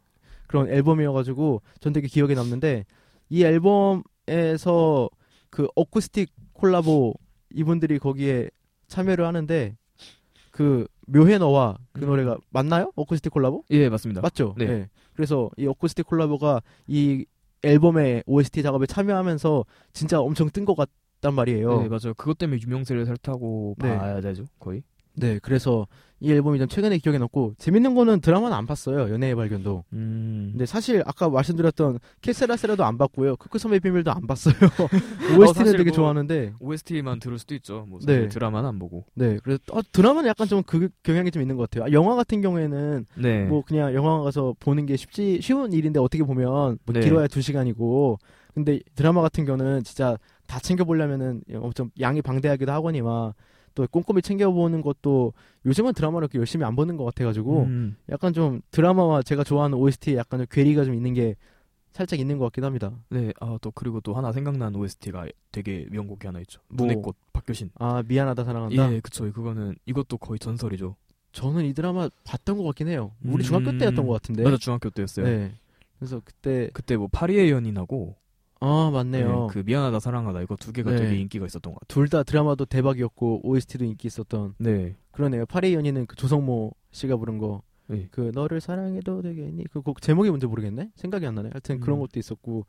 그런 앨범이어가지고 전 되게 기억에 남는데 이 앨범에서 그 어쿠스틱 콜라보 이분들이 거기에 참여를 하는데 그 묘해 너와 그 음. 노래가 맞나요? 어쿠스틱 콜라보? 예, 맞습니다. 맞죠? 네. 네. 그래서 이 어쿠스틱 콜라보가 이 앨범의 OST 작업에 참여하면서 진짜 엄청 뜬 것 같단 말이에요. 네, 맞아요. 그것 때문에 유명세를 살타고 네. 봐야 되죠, 거의. 네, 그래서 이 앨범이 좀 최근에 기억에 남고 재밌는 거는 드라마는 안 봤어요. 연애의 발견도. 음. 근데 사실 아까 말씀드렸던 캐세라세라도 안 봤고요. 크크 섬의 비밀도 안 봤어요. OST는 사실 되게 뭐- 좋아하는데. OST만 들을 수도 있죠. 뭐 네. 드라마는 안 보고. 네, 그래서 어, 드라마는 약간 좀 그 경향이 좀 있는 것 같아요. 아, 영화 같은 경우에는 네. 뭐 그냥 영화 가서 보는 게 쉽지 쉬운 일인데 어떻게 보면 뭐 네. 길어야 두 시간이고 근데 드라마 같은 경우는 진짜 다 챙겨 보려면은 엄청 양이 방대하기도 하거니와 또 꼼꼼히 챙겨 보는 것도 요즘은 드라마를 그렇게 열심히 안 보는 것 같아가지고 음. 약간 좀 드라마와 제가 좋아하는 OST에 약간 좀 괴리가 좀 있는 게 살짝 있는 것 같긴 합니다. 네, 아, 또 그리고 또 하나 생각난 OST가 되게 명곡이 하나 있죠. 뭐? 눈의 꽃 박효신. 아 미안하다 사랑한다. 예, 그쵸. 그거는 이것도 거의 전설이죠. 저는 이 드라마 봤던 것 같긴 해요. 우리 음. 중학교 때였던 것 같은데. 맞아, 중학교 때였어요. 네. 그래서 그때 그때 뭐 파리의 연인하고 아 맞네요. 네, 그 미안하다 사랑하다 이거 두 개가 네. 되게 인기가 있었던 것 같아요. 둘 다 드라마도 대박이었고 OST도 인기 있었던 네. 그러네요. 파리의 연인은 그 조성모 씨가 부른 거. 네. 그 너를 사랑해도 되겠니? 그 곡 제목이 뭔지 모르겠네. 생각이 안 나네. 하여튼 그런 음. 것도 있었고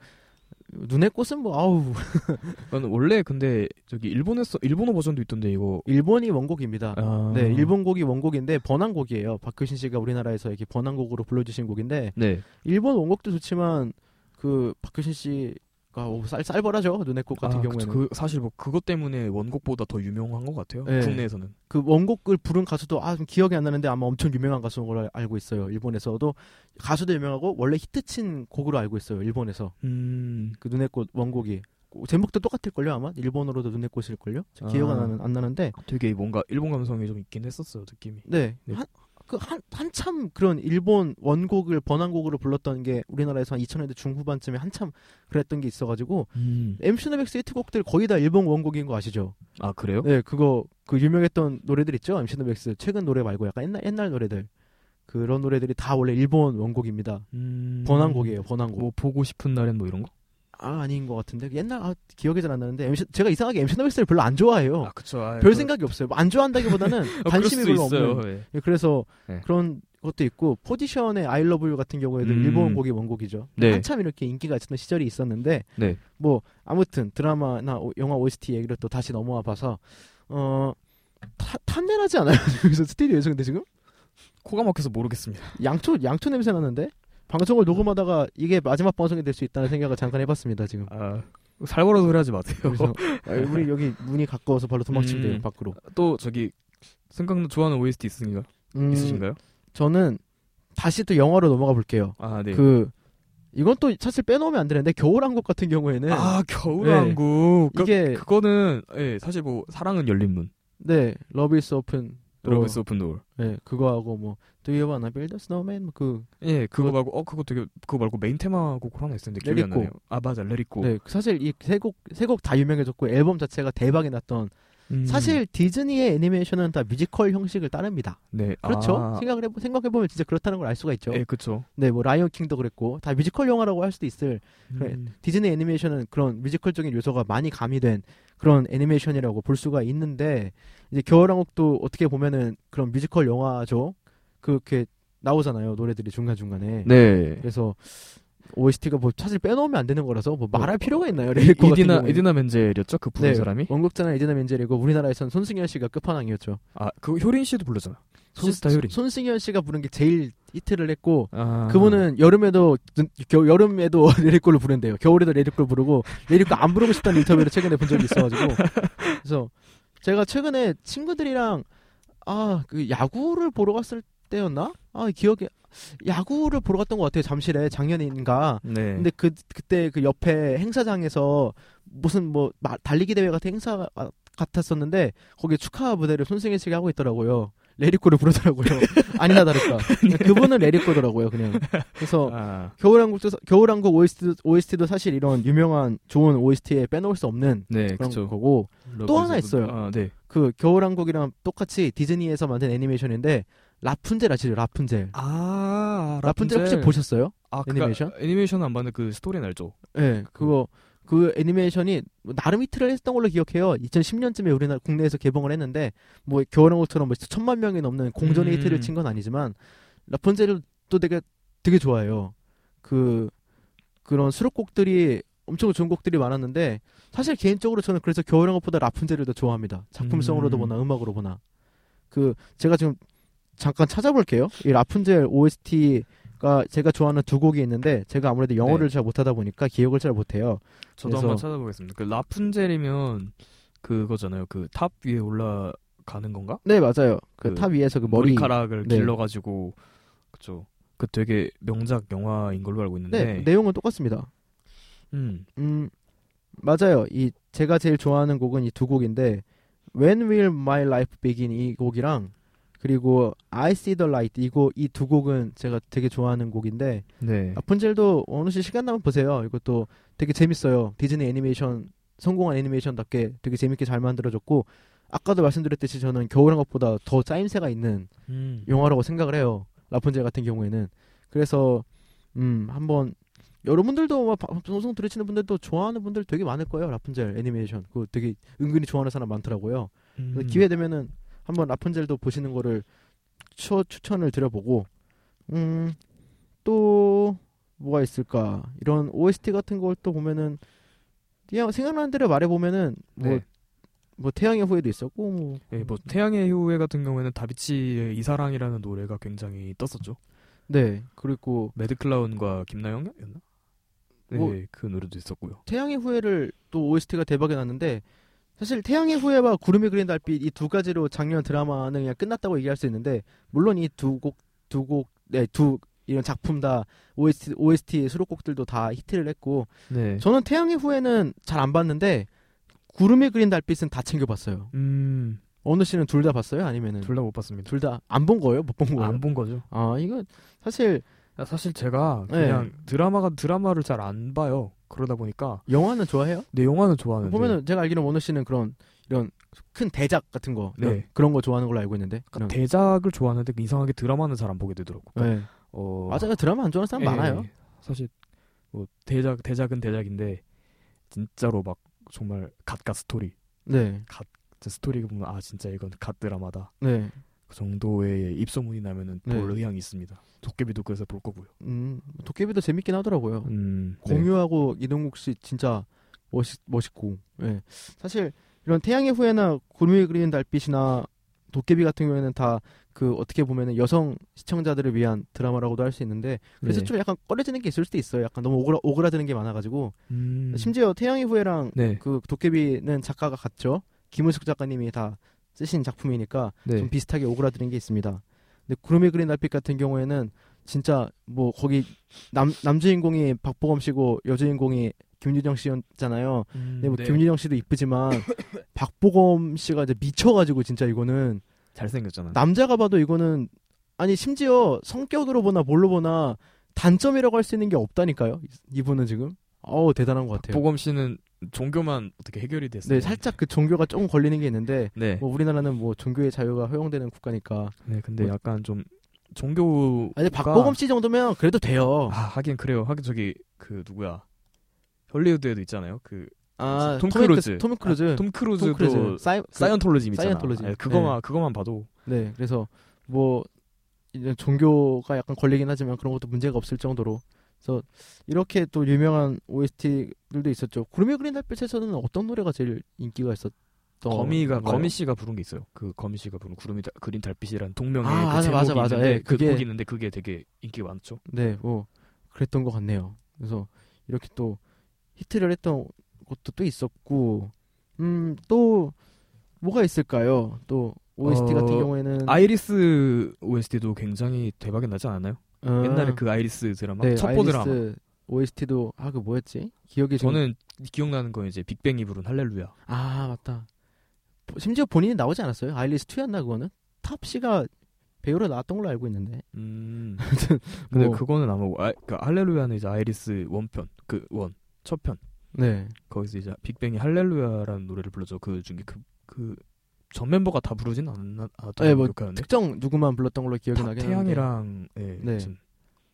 눈의 꽃은 뭐 아우 그건 원래 근데 저기 일본에서 일본어 버전도 있던데 이거 일본이 원곡입니다. 아... 네, 일본 곡이 원곡인데 번안곡이에요. 박효신 씨가 우리나라에서 이렇게 번안곡으로 불러주신 곡인데 네. 일본 원곡도 좋지만 그 박효신 씨 어, 쌀 쌀벌하죠 눈의 꽃 같은 아, 경우에는. 그 사실 뭐 그것 때문에 원곡보다 더 유명한 것 같아요. 네. 국내에서는. 그 원곡을 부른 가수도 아좀 기억이 안 나는데 아마 엄청 유명한 가수인 걸로 알고 있어요. 일본에서도 가수도 유명하고 원래 히트친 곡으로 알고 있어요. 일본에서 음. 그 눈의 꽃 원곡이 제목도 똑같을 걸요 아마 일본어로도 눈의 꽃일 걸요. 기억 안, 아. 안 나는데 되게 뭔가 일본 감성이 좀 있긴 했었어요 느낌이. 네. 네. 한, 그 한, 한참 그런 일본 원곡을 번안곡으로 불렀던 게 우리나라에서 한 2000년대 중후반쯤에 한참 그랬던 게 있어가지고 음. MC 노백스 히트곡들 거의 다 일본 원곡인 거 아시죠? 아 그래요? 네, 그거 그 유명했던 노래들 있죠. MC 노백스 최근 노래 말고 약간 옛날 옛날 노래들 그런 노래들이 다 원래 일본 원곡입니다. 음. 번안곡이에요. 번안곡. 뭐 보고 싶은 날엔 뭐 이런 거? 아 아닌 것 같은데 옛날 아, 기억이 잘 안 나는데 MC, 제가 이상하게 MC 노백스를 별로 안 좋아해요. 그쵸. 아, 별 그- 생각이 없어요. 뭐안 좋아한다기보다는 어, 관심이 별로 있어요. 없는. 예. 예, 그래서 네. 그런 것도 있고 포지션의 I Love You 같은 경우에도 음. 일본 곡이 원곡이죠. 네. 한참 이렇게 인기가 있었던 시절이 있었는데 네. 뭐 아무튼 드라마나 오- 영화 OST 얘기를 또 다시 넘어와 봐서 어 타- 탐내나지 않아요? 여기서 스튜디오에서 근데 지금 코가 막혀서 모르겠습니다. 양초 양초 냄새 나는데 방송을 녹음하다가 이게 마지막 방송이 될 수 있다는 생각을 잠깐 해봤습니다 지금. 아 살벌한 소리 하지 마세요. 아, 우리 여기 문이 가까워서 바로 도망치면 돼요 음. 밖으로. 또 저기 생각 좋아하는 OST 있으신가요? 음, 있으신가요? 저는 다시 또 영화로 넘어가 볼게요. 아 네. 그 이건 또 사실 빼놓으면 안 되는데 겨울왕국 같은 경우에는 아 겨울왕국. 그, 이게 그거는 예 사실 뭐 사랑은 열린 문. 네 Love is open Love's open door. 네 그거하고 뭐 Do you wanna build a snowman 그 예, 그거 그거- 말고 어 그거 되게 그거 말고 메인 테마곡으로 하나 있었는데 기억이 안. 나네요. 아 맞아, Let it go. 네, 사실 이 세 곡 세 곡 다 유명해졌고 앨범 자체가 대박이 났던 음. 사실 디즈니의 애니메이션은 다 뮤지컬 형식을 따릅니다. 네, 그렇죠? 아, 생각을 해보, 생각해 보면 진짜 그렇다는 걸 알 수가 있죠. 예, 그렇죠. 네, 뭐 라이언 킹도 그랬고 다 뮤지컬 영화라고 할 수도 있을 그래. 음. 디즈니 애니메이션은 그런 뮤지컬적인 요소가 많이 가미된 그런 애니메이션이라고 볼 수가 있는데 이제 겨울왕국도 어떻게 보면은 그런 뮤지컬 영화죠. 그렇게 나오잖아요 노래들이 중간 중간에. 네. 그래서 OST가 뭐 사실 빼놓으면 안 되는 거라서 뭐 말할 어, 필요가 있나요? Let it go 이디나. 이디나 멘젤이었죠? 그 부른 네, 사람이? 원곡자는 이디나 멘젤이고 우리나라에선 손승연 씨가 끝판왕이었죠. 아, 그 효린 씨도 불렀잖아. 씨스타 효린. 손승연 씨가 부른 게 제일 히트를 했고 아. 그분은 여름에도 눈- 겨, 여름에도 Let it go로 부른대요. 겨울에도 Let it go를 부르고 레리콜 안 부르고 싶다는 인터뷰를 최근에 본 적이 있어가지고 그래서 제가 최근에 친구들이랑 아 그 야구를 보러 갔을 때였나? 아 기억에 야구를 보러 갔던 것 같아요. 잠실에 작년인가. 네. 근데 그 그때 그 옆에 행사장에서 무슨 뭐 마- 달리기 대회 같은 행사 가- 같았었는데 거기 축하 무대를 손승현 씨가 하고 있더라고요. 레리코를 부르더라고요. 아니나 다를까. 그분은 레리코더라고요, 그냥. 그래서 아. 겨울왕국도 사- 겨울왕국 OST, OST도 사실 이런 유명한 좋은 OST에 빼놓을 수 없는 네, 그런 그렇죠. 거고 또 하나 있어요. 아, 네. 그 겨울왕국이랑 똑같이 디즈니에서 만든 애니메이션인데 라푼젤 아시죠? 라푼젤. 아, 라푼젤 혹시 보셨어요? 아, 애니메이션? 그니까 애니메이션은 안 봤는데 그 스토리는 알죠. 네, 그거 그 애니메이션이 뭐 나름 히트를 했던 걸로 기억해요. 2010년쯤에 우리나라 국내에서 개봉을 했는데 뭐 겨울왕국처럼 뭐 천만 명이 넘는 공전의 음. 히트를 친 건 아니지만 라푼젤을 또 되게 되게 좋아해요. 그 그런 수록곡들이 엄청 좋은 곡들이 많았는데 사실 개인적으로 저는 그래서 겨울왕국보다 라푼젤을 더 좋아합니다. 작품성으로도 음. 보나 음악으로 보나. 그 제가 지금 잠깐 찾아볼게요. 이 라푼젤 OST가 제가 좋아하는 두 곡이 있는데 제가 아무래도 영어를 네. 잘 못하다 보니까 기억을 잘 못해요. 저도 한번 찾아보겠습니다. 그 라푼젤이면 그거잖아요. 그 탑 위에 올라가는 건가? 네 맞아요. 그그탑 위에서 그 머리 머리 카락을 네. 길러가지고 그쵸. 그 되게 명작 영화인 걸로 알고 있는데. 네 내용은 똑같습니다. 음. 음 맞아요. 이 제가 제일 좋아하는 곡은 이 두 곡인데 When Will My Life Begin 이 곡이랑 그리고 I See the Light 이곡 이 두 곡은 제가 되게 좋아하는 곡인데 네. 라푼젤도 어느 시 시간 나면 보세요. 이것도 되게 재밌어요. 디즈니 애니메이션 성공한 애니메이션답게 되게 재밌게 잘 만들어졌고 아까도 말씀드렸듯이 저는 겨울왕국보다 더 짜임새가 있는 음. 영화라고 생각을 해요. 라푼젤 같은 경우에는 그래서 음 한번 여러분들도 막 바- 방송 들으시는 분들도 좋아하는 분들 되게 많을 거예요. 라푼젤 애니메이션 그거 되게 은근히 좋아하는 사람 많더라고요. 음. 기회 되면은 한번 라푼젤도 보시는 거를 추, 추천을 드려보고 음 또 뭐가 있을까 이런 OST 같은 걸 또 보면은 그냥 생각나는 대로 말해 보면은 뭐 네. 뭐 태양의 후예도 있었고 뭐 예, 뭐 태양의 후예 같은 경우에는 다비치의 이사랑이라는 노래가 굉장히 떴었죠. 네 그리고 매드 클라운과 김나영이었나? 네, 뭐- 그 노래도 있었고요. 태양의 후예를 또 OST가 대박이 났는데 사실 태양의 후예와 구르미 그린 달빛 이 두 가지로 작년 드라마는 그냥 끝났다고 얘기할 수 있는데 물론 이 두 곡 두 곡 네 두 이런 작품 다 OST OST 수록곡들도 다 히트를 했고 네. 저는 태양의 후예는 잘 안 봤는데 구르미 그린 달빛은 다 챙겨봤어요. 음, 원우 씨는 둘 다 봤어요? 아니면은 둘 다 못 봤습니다. 둘 다 안 본 거예요? 못 본 거예요? 안 본 거죠. 아 이거 사실 야, 사실 제가 네. 그냥 드라마가 드라마를 잘 안 봐요. 그러다 보니까 영화는 좋아해요? 네 영화는 좋아하는데 보면은 제가 알기로는 원우 씨는 그런 이런 큰 대작 같은 거 네. 그런 거 좋아하는 걸로 알고 있는데 그런- 대작을 좋아하는데 이상하게 드라마는 잘 안 보게 되더라고. 네. 어, 맞아요 드라마 안 좋아하는 사람 예, 많아요 사실 뭐 대작 대작은 대작인데 진짜로 막 정말 god god 스토리. 네, 진짜 스토리가 보면 아 진짜 이건 god 드라마다. 네. 그 정도의 입소문이 나면은 네. 볼 의향이 있습니다. 도깨비도 그래서 볼 거고요. 음, 도깨비도 재밌긴 하더라고요. 음, 네. 공유하고 이동국 씨 진짜 멋있 멋있고, 예. 사실 이런 태양의 후예나 구름이 그리는 달빛이나 도깨비 같은 경우에는 다 그 어떻게 보면은 여성 시청자들을 위한 드라마라고도 할 수 있는데 그래서 네. 좀 약간 꺼려지는 게 있을 수도 있어요. 약간 너무 오그라, 오그라드는 게 많아가지고 음, 심지어 태양의 후예랑 네, 그 도깨비는 작가가 같죠. 김은숙 작가님이 다 쓰신 작품이니까 네. 좀 비슷하게 오그라드는 게 있습니다. 근데 구름이 그린 달빛 같은 경우에는 진짜 뭐 거기 남 남주인공이 박보검 씨고 여주인공이 김유정 씨였잖아요. 음, 근데 뭐 네. 김유정 씨도 이쁘지만 박보검 씨가 이제 미쳐가지고 진짜 이거는 잘생겼잖아. 남자가 봐도 이거는 아니 심지어 성격으로 보나 뭘로 보나 단점이라고 할 수 있는 게 없다니까요. 이- 이분은 지금 어우 대단한 것 같아요. 보검 씨는 종교만 어떻게 해결이 됐어요? 네 살짝 그 종교가 조금 걸리는 게 있는데 네. 뭐 우리나라는 뭐 종교의 자유가 허용되는 국가니까. 네, 근데 뭐- 약간 좀 종교. 아니 박보검 씨 정도면 그래도 돼요. 아 하긴 그래요. 하긴 저기 그 누구야 헐리우드에도 있잖아요. 그 아, 톰톰 크루즈. 톰 크루즈. 아, 톰 크루즈도 톰 크루즈. 사이, 그- 사이언톨로지 있잖아. 사이언톨로지. 아, 그거만 그거만 봐도 네, 그래서 뭐 이제 종교가 약간 걸리긴 하지만 그런 것도 문제가 없을 정도로. 그래서 이렇게 또 유명한 OST들도 있었죠. 구름이 그린 달빛에서는 어떤 노래가 제일 인기가 있었던 거미가 건가요? 거미 씨가 부른 게 있어요. 그 거미 씨가 부른 구름이 다- 그린 달빛이라는 동명의 아, 그 맞아, 제목이 맞아, 맞아. 있는데 예, 그 그게- 곡이 있는데 그게 되게 인기가 많죠. 네, 뭐 그랬던 것 같네요. 그래서 이렇게 또 히트를 했던 것도 또 있었고, 음, 또 뭐가 있을까요? 또 OST 어, 같은 경우에는 아이리스 OST도 굉장히 대박이 나지 않았나요? 어, 옛날에 그 아이리스 드라마 네, 첩보 드라마. OST도 아 그 뭐였지? 기억이 좀 저는 기억나는 건 이제 빅뱅이 부른 할렐루야. 아 맞다. 보- 심지어 본인이 나오지 않았어요? 아이리스 2였나 그거는? 탑 씨가 배우로 나왔던 걸로 알고 있는데. 음. 근데 뭐, 그거는 아마 아, 그 할렐루야는 이제 아이리스 one편 그 one 첫편 네. 거기서 이제 빅뱅이 할렐루야라는 노래를 불렀죠. 그 중에 그 그 전 멤버가 다 부르진 않았나 아, 네, 뭐 기억하는데 특정 누구만 불렀던 걸로 기억이 나긴. 태양이랑 예, 네. 아무튼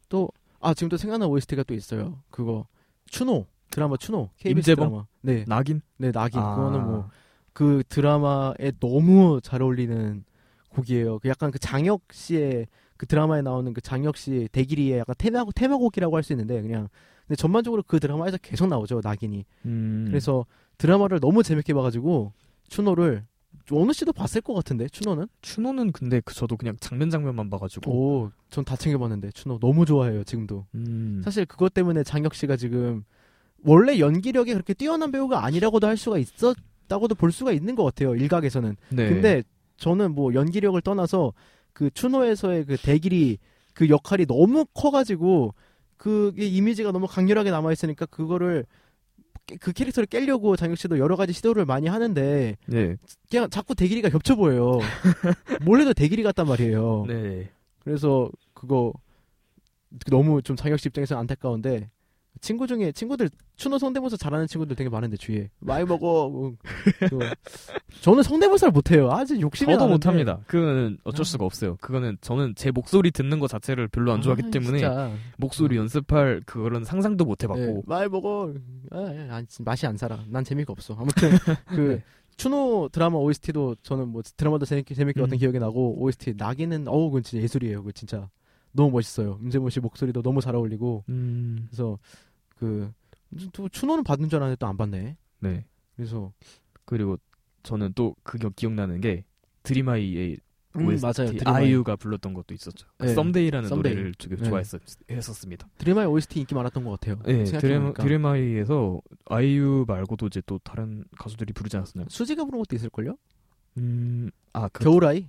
또아 지금 또 생각난 OST가 또 있어요. 그거 추노 드라마 추노 KBS 임재범? 드라마. 네. 낙인 네 낙인 아. 그거는 뭐 그 드라마에 너무 잘 어울리는 곡이에요. 그 약간 그 장혁 씨의 그 드라마에 나오는 그 장혁 씨의 대기리의 약간 테마 테마곡이라고 할 수 있는데 그냥 근데 전반적으로 그 드라마에서 계속 나오죠 낙인이. 음. 그래서 드라마를 너무 재밌게 봐가지고 추노를 어느 씨도 봤을 것 같은데 추노는? 추노는 근데 그 저도 그냥 장면 장면만 봐가지고 오, 전 다 챙겨봤는데 추노 너무 좋아해요 지금도. 음. 사실 그것 때문에 장혁 씨가 지금 원래 연기력이 그렇게 뛰어난 배우가 아니라고도 할 수가 있었다고도 볼 수가 있는 것 같아요 일각에서는. 네. 근데 저는 뭐 연기력을 떠나서 그 추노에서의 그 대길이 그 역할이 너무 커가지고 그게 이미지가 너무 강렬하게 남아 있으니까 그거를 깨- 그 캐릭터를 깨려고 장혁 씨도 여러 가지 시도를 많이 하는데 네. 그냥 자꾸 대길이가 겹쳐 보여요. 뭘 해도 대길이 같단 말이에요. 네. 그래서 그거 너무 좀 장혁 씨 입장에서 는 안타까운데 친구 중에 친구들 추노 성대모사 잘하는 친구들 되게 많은데 주위에 많이 먹어. 저는 성대모사를 못해요. 아직 욕심이 저도. 못합니다. 그거는 어쩔 수가 없어요. 그거는 저는 제 목소리 듣는 것 자체를 별로 안 좋아하기 아, 때문에 진짜. 목소리 연습할 그런 상상도 못 네, 해봤고 많이 먹어. 아, 아, 아, 맛이 안 살아. 난 재미가 없어. 아무튼 그 네. 추노 드라마 OST도 저는 뭐 드라마도 재밌게 재밌게 음. 기억이 나고 OST 나기는 어우 그건 진짜 예술이에요. 그 진짜 너무 멋있어요. 임재범 씨 목소리도 너무 잘 어울리고 음. 그래서 그또 추노는 받는 줄 알았는데 또 안 받네. 네. 그래서 그리고 저는 또 그게 기억나는 게 드림하이의 음, OST 맞아요. 드림하이. 아이유가 불렀던 것도 있었죠. 그 네. Someday라는 Someday. 노래를 되게 네. 좋아했었습니다. 드림아이 OST 인기 많았던 것 같아요. 네, 드림. 드림아이에서 아이유 말고도 이제 또 다른 가수들이 부르지 않았나요? 수지가 부른 것도 있을걸요? 음, 아, 그, 겨울아이?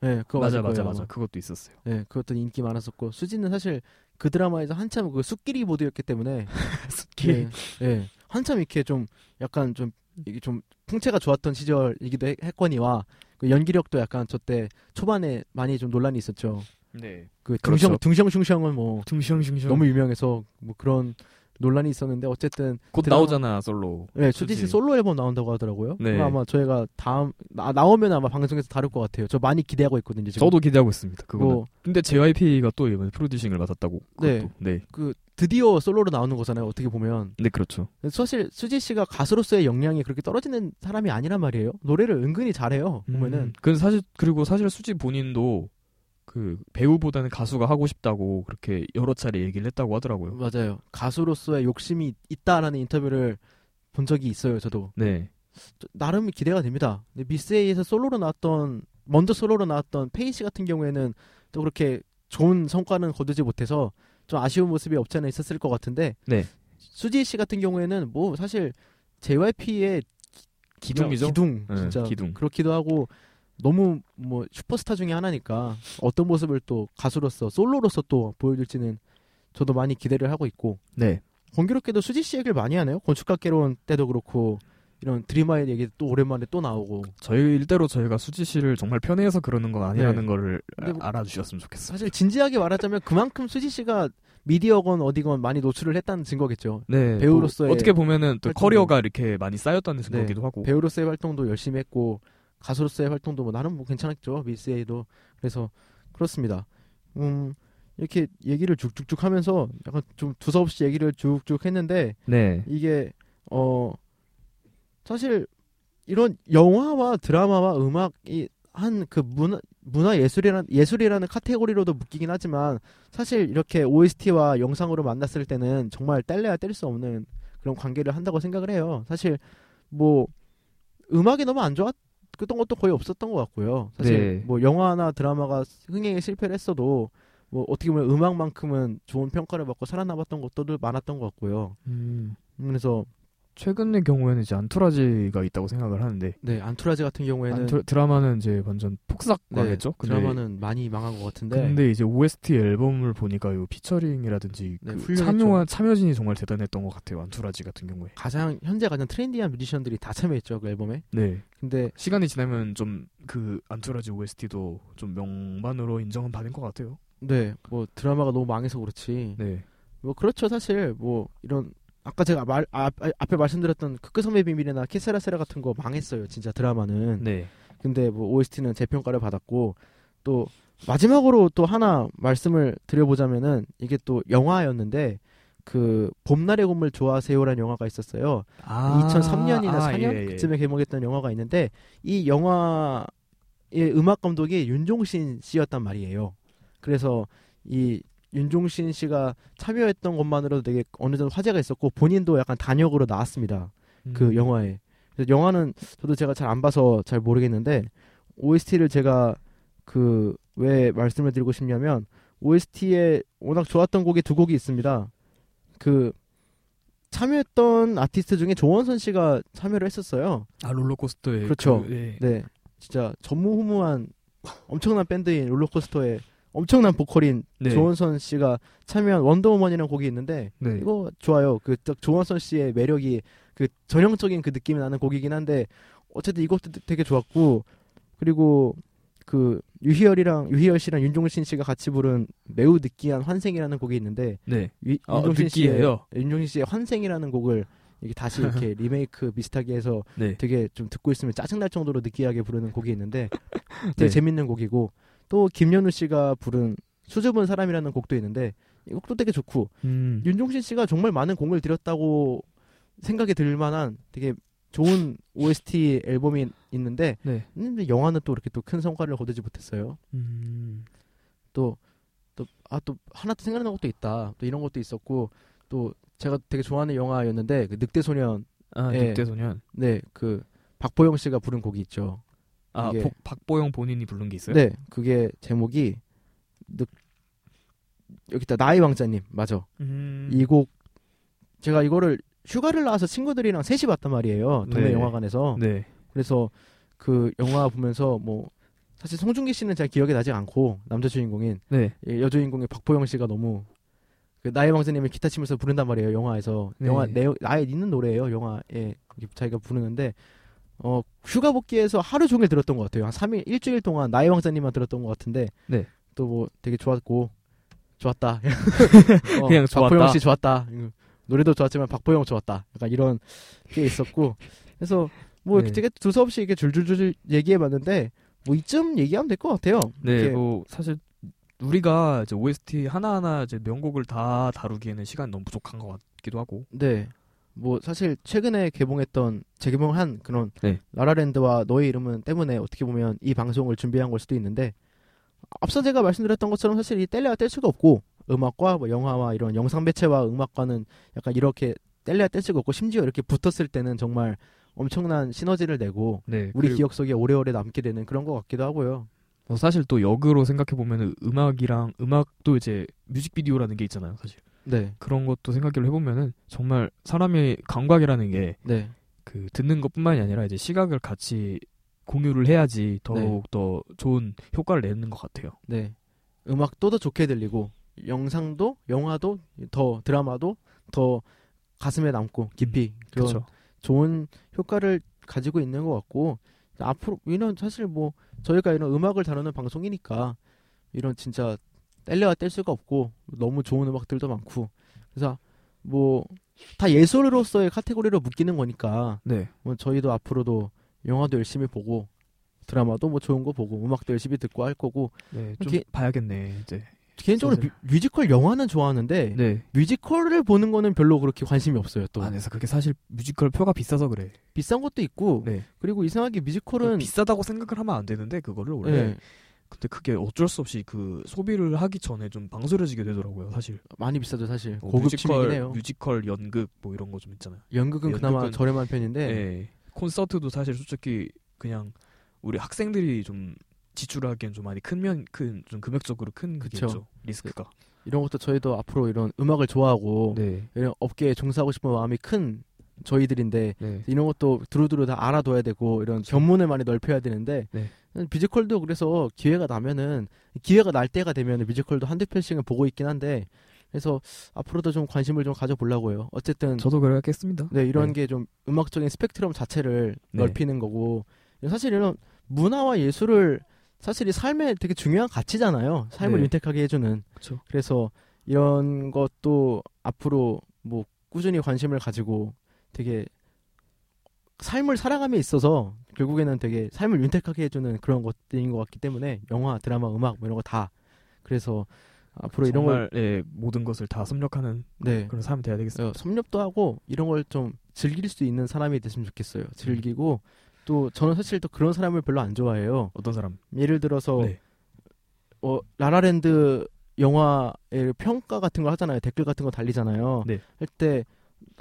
네, 그거 맞아, 맞아, 맞아. 아마. 그것도 있었어요. 네, 그것도 인기 많았었고 수지는 사실 그 드라마에서 한참 그 숲길이 모드였기 때문에 네, 네, 한참 이렇게 좀 약간 좀 이게 좀 풍채가 좋았던 시절이기도 했- 했거니와 그 연기력도 약간 저때 초반에 많이 좀 논란이 있었죠. 네. 그 그렇죠. 둥성 둥성슝성은 뭐 둥시렁둥시렁. 너무 유명해서 뭐 그런 논란이 있었는데 어쨌든 곧 드라마- 나오잖아, 솔로. 네, 수지 씨. 솔로 앨범 나온다고 하더라고요. 네. 그거 아마 저희가 다음 나, 나오면 아마 방송에서 다룰 것 같아요. 저 많이 기대하고 있거든요. 지금. 저도 기대하고 있습니다. 그거는. 뭐, 근데 JYP가 또 이번에 프로듀싱을 맡았다고. 네. 그것도. 네. 그 드디어 솔로로 나오는 거잖아요. 어떻게 보면 네, 그렇죠. 사실 수지 씨가 가수로서의 역량이 그렇게 떨어지는 사람이 아니란 말이에요. 노래를 은근히 잘해요. 보면은 음, 그 사실 그리고 사실 수지 본인도 그 배우보다는 가수가 하고 싶다고 그렇게 여러 차례 얘기를 했다고 하더라고요. 맞아요. 가수로서의 욕심이 있다라는 인터뷰를 본 적이 있어요. 저도 네. 저- 나름 기대가 됩니다. 미스에이에서 솔로로 나왔던 먼저 솔로로 나왔던 페이 씨 같은 경우에는 또 그렇게 좋은 성과는 거두지 못해서 좀 아쉬운 모습이 없지 않아 있었을 것 같은데 네. 수지 씨 같은 경우에는 뭐 사실 JYP의 기둥이죠? 기둥 네, 진짜 기둥. 그렇기도 하고 너무 뭐 슈퍼스타 중에 하나니까 어떤 모습을 또 가수로서 솔로로서 또 보여줄지는 저도 많이 기대를 하고 있고 네. 공교롭게도 수지 씨 얘기를 많이 하네요. 건축학개론 때도 그렇고 이런 드림아이 얘기 또 오랜만에 또 나오고 저희 일대로 저희가 수지 씨를 정말 편해서 그러는 건 아니라는 네. 거를 뭐- 알아주셨으면 좋겠어요. 사실 진지하게 말하자면 그만큼 수지 씨가 미디어건 어디건 많이 노출을 했다는 증거겠죠. 네. 배우로서의 뭐 어떻게 보면은 또 활동도- 커리어가 이렇게 많이 쌓였다는 네. 증거기도 하고. 배우로서의 활동도 열심히 했고 가수로서의 활동도 뭐 나름 뭐 괜찮았죠 미스에이도 그래서 그렇습니다. 음 이렇게 얘기를 쭉쭉쭉 하면서 약간 좀 두서없이 얘기를 쭉쭉 했는데 네. 이게 어 사실 이런 영화와 드라마와 음악이 한 그 문화 문화 예술이라는 예술이라는 카테고리로도 묶이긴 하지만 사실 이렇게 OST와 영상으로 만났을 때는 정말 뗄래야 뗄 수 없는 그런 관계를 한다고 생각을 해요. 사실 뭐 음악이 너무 안 좋았 던 것도 거의 없었던 것 같고요. 사실 네. 뭐 영화나 드라마가 흥행에 실패를 했어도 뭐 어떻게 보면 음악만큼은 좋은 평가를 받고 살아남았던 것도 많았던 것 같고요. 음, 그래서 최근의 경우에는 이제 안토라지가 있다고 생각을 하는데 네 안투라지 같은 경우에는 안토- 드라마는 이제 완전 폭삭 네, 망했죠. 근데, 드라마는 많이 망한 것 같은데 근데 이제 OST 앨범을 보니까 요 피처링이라든지 네, 그. 참여한 참여진이 정말 대단했던 것 같아요. 안토라지 같은 경우에. 가장 현재 가장 트렌디한 뮤지션들이 다 참여했죠 그 앨범에. 네. 근데 시간이 지나면 좀 그 안토라지 OST도 좀 명반으로 인정은 받은 것 같아요. 네 뭐 드라마가 너무 망해서 그렇지. 네. 뭐 그렇죠 사실 뭐 이런 아까 제가 말 아, 아, 앞에 말씀드렸던 크크섬의 비밀이나 키세라세라 같은 거 망했어요 진짜 드라마는. 네. 근데 뭐 OST는 재평가를 받았고 또 마지막으로 또 하나 말씀을 드려보자면은 이게 또 영화였는데 그 봄날의 곰을 좋아하세요라는 영화가 있었어요. 아, 2003년이나 아, 4년 예, 예. 그쯤에 개봉했던 영화가 있는데 이 영화의 음악 감독이 윤종신 씨였단 말이에요. 그래서 이 윤종신 씨가 참여했던 것만으로도 되게 어느 정도 화제가 있었고 본인도 약간 단역으로 나왔습니다. 그 음. 영화에. 그래서 영화는 저도 제가 잘 안 봐서 잘 모르겠는데 OST를 제가 그 왜 말씀을 드리고 싶냐면 OST에 워낙 좋았던 곡이 두 곡이 있습니다. 그 참여했던 아티스트 중에 조원선 씨가 참여를 했었어요. 아 롤러코스터에 그렇죠. 그, 네. 네, 진짜 전무후무한 엄청난 밴드인 롤러코스터의 엄청난 보컬인 네. 조원선 씨가 참여한 원더우먼이라는 곡이 있는데 네. 이거 좋아요. 그딱 조원선 씨의 매력이 그 전형적인 그 느낌이 나는 곡이긴 한데 어쨌든 이것도 되게 좋았고 그리고 그 유희열이랑 유희열 씨랑 윤종신 씨가 같이 부른 매우 느끼한 환생이라는 곡이 있는데 네. 유, 아, 윤종신 씨의 느끼해요. 윤종신 씨의 환생이라는 곡을 이게 다시 이렇게 리메이크 비슷하게 해서 네. 되게 좀 듣고 있으면 짜증날 정도로 느끼하게 부르는 곡이 있는데 되게 네. 재밌는 곡이고 또 김연우 씨가 부른 수줍은 사람이라는 곡도 있는데 이 곡도 되게 좋고 음. 윤종신 씨가 정말 많은 공을 들였다고 생각이 들 만한 되게 좋은 OST 앨범이 있는데 네. 근데 영화는 또 이렇게 또 큰 성과를 거두지 못했어요. 음. 또 또 아 또 하나 또 생각나는 것도 있다. 또 이런 것도 있었고 또 제가 되게 좋아하는 영화였는데 그 늑대 소년 아, 예. 늑대소년. 네 그 박보영 씨가 부른 곡이 있죠. 아 이게- 복- 박보영 본인이 부른 게 있어요? 네, 그게 제목이 늑 여기 있다 나의 왕자님 맞아. 음, 이곡 제가 이거를 휴가를 나와서 친구들이랑 셋이 봤단 말이에요. 동네 네. 영화관에서. 네. 그래서 그 영화 보면서 뭐 사실 송중기 씨는 잘 기억이 나지 않고 남자 주인공인 네. 이 여주인공의 박보영 씨가 너무 그 나의 왕자님을 기타 치면서 부른단 말이에요 영화에서 네. 영화 내용 나에 있는 노래예요 영화에 자기가 부르는데 어 휴가 복귀에서 하루 종일 들었던 것 같아요 한 3일 일주일 동안 나의 왕자님만 들었던 것 같은데 네. 또 뭐 되게 좋았고 좋았다 어, 그냥 좋았다. 박보영 씨 좋았다 음, 노래도 좋았지만 박보영 좋았다 약간 이런 게 있었고 그래서 뭐 이렇게 네. 되게 두서없이 이렇게 줄줄줄 얘기해봤는데 뭐 이쯤 얘기하면 될 것 같아요 네, 뭐 사실 우리가 이제 OST 하나하나 이제 명곡을 다 다루기에는 시간이 너무 부족한 것 같기도 하고. 네. 뭐 사실 최근에 개봉했던 재개봉한 그런 네. 라라랜드와 너의 이름은 때문에 어떻게 보면 이 방송을 준비한 걸 수도 있는데 앞서 제가 말씀드렸던 것처럼 사실 이 뗄래야 뗄 수가 없고 음악과 뭐 영화와 이런 영상 매체와 음악과는 약간 이렇게 뗄래야 뗄 수가 없고 심지어 이렇게 붙었을 때는 정말 엄청난 시너지를 내고 네. 우리 기억 속에 오래오래 남게 되는 그런 것 같기도 하고요. 뭐 사실 또 역으로 생각해 보면은 음악이랑 음악도 이제 뮤직비디오라는 게 있잖아요, 사실. 네, 그런 것도 생각을 해보면은 정말 사람의 감각이라는 게그 네, 듣는 것뿐만이 아니라 이제 시각을 같이 공유를 해야지 더욱 네. 더 좋은 효과를 내는 것 같아요. 네. 음악도 더 좋게 들리고 영상도 영화도 더 드라마도 더 가슴에 남고 깊이 그런 그렇죠. 좋은 효과를 가지고 있는 것 같고 앞으로 이런 사실 뭐 저희가 이런 음악을 다루는 방송이니까 이런 진짜 뗄래야 뗄 수가 없고 너무 좋은 음악들도 많고 그래서 뭐 다 예술로서의 카테고리로 묶이는 거니까 네. 뭐 저희도 앞으로도 영화도 열심히 보고 드라마도 뭐 좋은 거 보고 음악도 열심히 듣고 할 거고 네, 좀 이렇게- 봐야겠네, 이제. 개인적으로. 뮤, 지컬 영화는 좋아하는데 네. 뮤지컬을 보는 거는 별로 그렇게 관심이 없어요 또 아, 그래서 그게 사실 뮤지컬 표가 비싸서 그래. 비싼 것도 있고 네. 그리고 이상하게 뮤지컬은 비싸다고 생각을 하면 안 되는데 그거를 원래 예, 근데 그게 어쩔 수 없이 그 소비를 하기 전에 좀 망설여지게 되더라고요, 사실. 많이 비싸죠 사실 뭐 고급 뮤지컬, 취미긴 해요 뮤지컬 연극 뭐 이런 거 좀 있잖아요. 연극은 그나마 연극은- 저렴한 편인데 예. 콘서트도 사실 솔직히 그냥 우리 학생들이 좀 지출하기엔 좀 많이 큰 면 큰 좀 금액적으로 큰 그쵸. 그게죠 리스크가. 이런 것도 저희도 앞으로 이런 음악을 좋아하고 네. 이런 업계에 종사하고 싶은 마음이 큰 저희들인데 네. 이런 것도 두루두루 다 알아둬야 되고 이런 견문을 많이 넓혀야 되는데 네. 뮤지컬도 그래서 기회가 나면은 기회가 날 때가 되면 뮤지컬도 한두 편씩은 보고 있긴 한데 그래서 앞으로도 좀 관심을 좀 가져보려고요. 어쨌든 저도 그래야겠습니다. 네 이런 네. 게좀 음악적인 스펙트럼 자체를 네. 넓히는 거고 사실 이런 문화와 예술을 사실 이 삶의 되게 중요한 가치잖아요. 삶을 네. 윤택하게 해주는. 그렇죠. 그래서 이런 것도 앞으로 뭐 꾸준히 관심을 가지고 되게 삶을 살아감에 있어서 결국에는 되게 삶을 윤택하게 해주는 그런 것들인 것 같기 때문에 영화, 드라마, 음악 뭐 이런 거 다 그래서 앞으로 이런 걸 예, 모든 것을 다 섭렵하는 네. 그런 사람이 돼야 되겠어요. 어, 섭렵도 하고 이런 걸 좀 즐길 수 있는 사람이 됐으면 좋겠어요. 즐기고 또 저는 사실 또 그런 사람을 별로 안 좋아해요. 어떤 사람? 예를 들어서 네. 어, 라라랜드 영화의 평가 같은 걸 하잖아요. 댓글 같은 거 달리잖아요. 네. 할때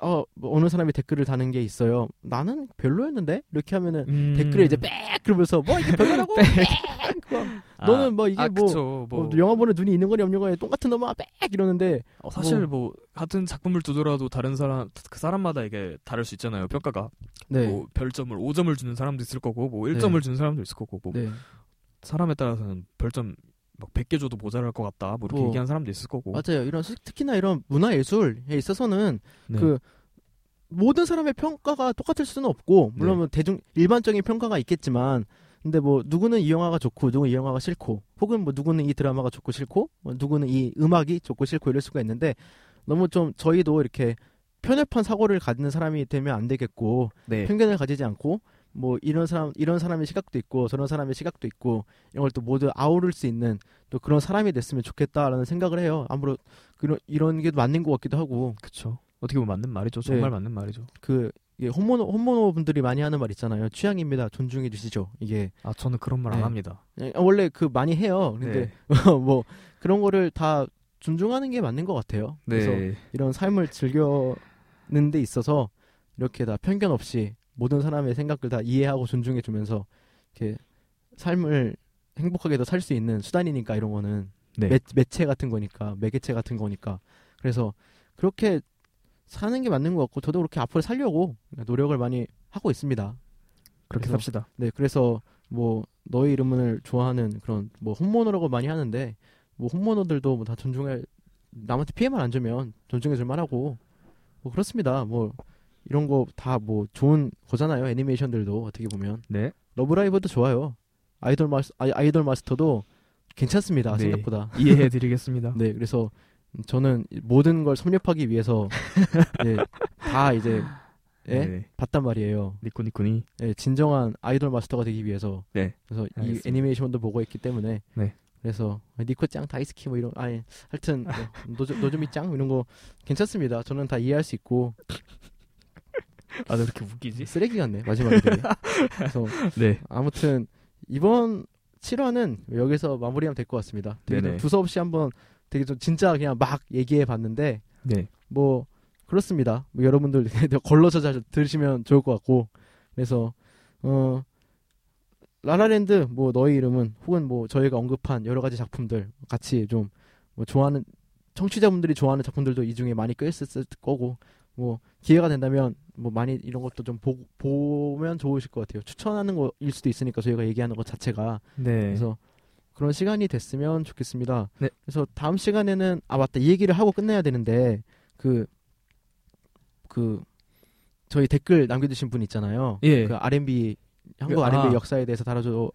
어, 뭐 어느 사람이 댓글을 다는 게 있어요. 나는 별로였는데 이렇게 하면은 음... 댓글에 이제 빽 그러면서 뭐 이게 별로라고 빽. 아, 너는 뭐 이게 아, 뭐, 그쵸, 뭐, 뭐 영화 보는 눈이 있는 거니 없는 거니 똑같은 놈아 빽 이러는데 어, 사실 뭐, 같은 작품을 두더라도 다른 사람 그 사람마다 이게 다를 수 있잖아요. 평가가 네. 뭐 별점을 5점을 주는 사람도 있을 거고 뭐 1점을 주는 사람도 있을 거고 뭐 네. 사람에 따라서는 별점 막 100개 줘도 모자랄 것 같다. 뭐 이렇게 뭐, 얘기하는 사람도 있을 거고. 맞아요. 이런 스- 특히나 이런 문화 예술에 있어서는 네. 그 모든 사람의 평가가 똑같을 수는 없고 물론 네. 뭐 대중 일반적인 평가가 있겠지만 근데 뭐 누구는 이 영화가 좋고 누구는 이 영화가 싫고 혹은 뭐 누구는 이 드라마가 좋고 싫고 뭐 누구는 이 음악이 좋고 싫고 이럴 수가 있는데 너무 좀 저희도 이렇게 편협한 사고를 가지는 사람이 되면 안 되겠고 네. 편견을 가지지 않고 뭐 이런 사람 이런 사람의 시각도 있고 저런 사람의 시각도 있고 이런 걸 또 모두 아우를 수 있는 또 그런 사람이 됐으면 좋겠다라는 생각을 해요. 아무로 그런 이런 게 맞는 것 같기도 하고 그쵸. 어떻게 보면 맞는 말이죠. 정말 네. 맞는 말이죠. 그 이게 홈모노 홈모노 분들이 많이 하는 말 있잖아요. 취향입니다. 존중해 주시죠. 이게 아 저는 그런 말안 네. 합니다. 예, 원래 그 많이 해요. 근데 네. 뭐 그런 거를 다 존중하는 게 맞는 것 같아요. 그래서 네. 이런 삶을 즐겨는 데 있어서 이렇게 다 편견 없이 모든 사람의 생각을 다 이해하고 존중해 주면서 이렇게 삶을 행복하게 더 살 수 있는 수단이니까 이런 거는 네. 매, 매체 같은 거니까 매개체 같은 거니까 그래서 그렇게 사는 게 맞는 것 같고 저도 그렇게 앞으로 살려고 노력을 많이 하고 있습니다. 그렇게 그래서- 삽시다. 네, 그래서 뭐 너의 이름을 좋아하는 그런 뭐 홈모노라고 많이 하는데 뭐 홈모노들도 뭐 다 존중해 남한테 피해만 안 주면 존중해 줄 만하고 뭐 그렇습니다. 뭐 이런 거 다 뭐 좋은 거잖아요. 애니메이션들도 어떻게 보면 네. 러브라이브도 좋아요. 아이돌 마스 아이, 아이 돌 마스터도 괜찮습니다. 네. 생각보다. 이해해 드리겠습니다. 네, 그래서 저는 모든 걸 섭렵하기 위해서 네, 다 이제 예? 네. 봤단 말이에요. 니코니코니. 예, 진정한 아이돌 마스터가 되기 위해서. 네. 그래서 이 알겠습니다. 애니메이션도 보고 있기 때문에. 네. 그래서 니코 짱, 다이스키 뭐 이런 아니 하여튼 뭐 노조 노조미 짱 이런 거 괜찮습니다. 저는 다 이해할 수 있고 아, 왜 이렇게 웃기지? 쓰레기 같네 마지막에. 되게. 그래서 네. 아무튼 이번 7화는 여기서 마무리하면 될 것 같습니다. 되게. 두서없이 한번 되게 좀 진짜 그냥 막 얘기해 봤는데 네. 뭐 그렇습니다. 뭐 여러분들 걸러서 잘 들으시면 좋을 것 같고 그래서 어 라라랜드 뭐 너의 이름은 혹은 뭐 저희가 언급한 여러 가지 작품들 같이 좀 뭐 좋아하는 청취자분들이 좋아하는 작품들도 이 중에 많이 껴있을 거고 뭐 기회가 된다면 뭐 많이 이런 것도 좀 보, 보면 좋으실 것 같아요. 추천하는 거일 수도 있으니까 저희가 얘기하는 것 자체가 네. 그래서 그런 시간이 됐으면 좋겠습니다. 네. 그래서 다음 시간에는 아 맞다 이 얘기를 하고 끝내야 되는데 그그 저희 댓글 남겨주신 분 있잖아요. 예. 그 R&B 한국 그, R&B 아. 역사에 대해서 다뤄줘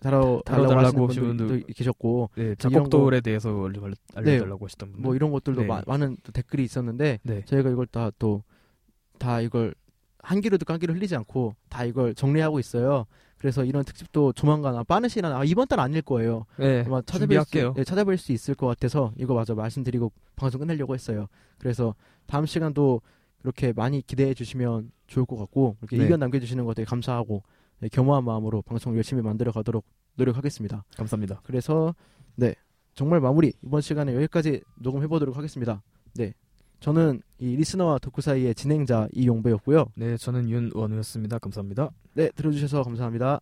다뤄 달라고 하시는 분들. 계셨고 네, 작곡돌에 대해서 알려, 알려- 알려달라고 하시던 분. 뭐 이런 것들도 네. 마- 많은 또 댓글이 있었는데 네. 저희가 이걸 다 또다 이걸 한한 귀로 흘리지 않고 다 이걸 정리하고 있어요. 그래서 이런 특집도 조만간 아, 빠른 시간 아, 이번 달 아닐 거예요. 네. 아마 찾아뵐. 수, 네, 찾아뵐 수 있을 것 같아서 이거 마저 말씀드리고 방송 끝내려고 했어요. 그래서 다음 시간도 이렇게 많이 기대해 주시면 좋을 것 같고 이렇게 네. 의견 남겨주시는 거 되게 감사하고 네, 겸허한 마음으로 방송 열심히 만들어 가도록 노력하겠습니다. 감사합니다. 그래서 네 정말 마무리 이번 시간에 여기까지 녹음해 보도록 하겠습니다. 네 저는 이 리스너와 덕후 사이의 진행자 이용배였고요. 네, 저는 윤원우였습니다. 감사합니다. 네 들어주셔서 감사합니다.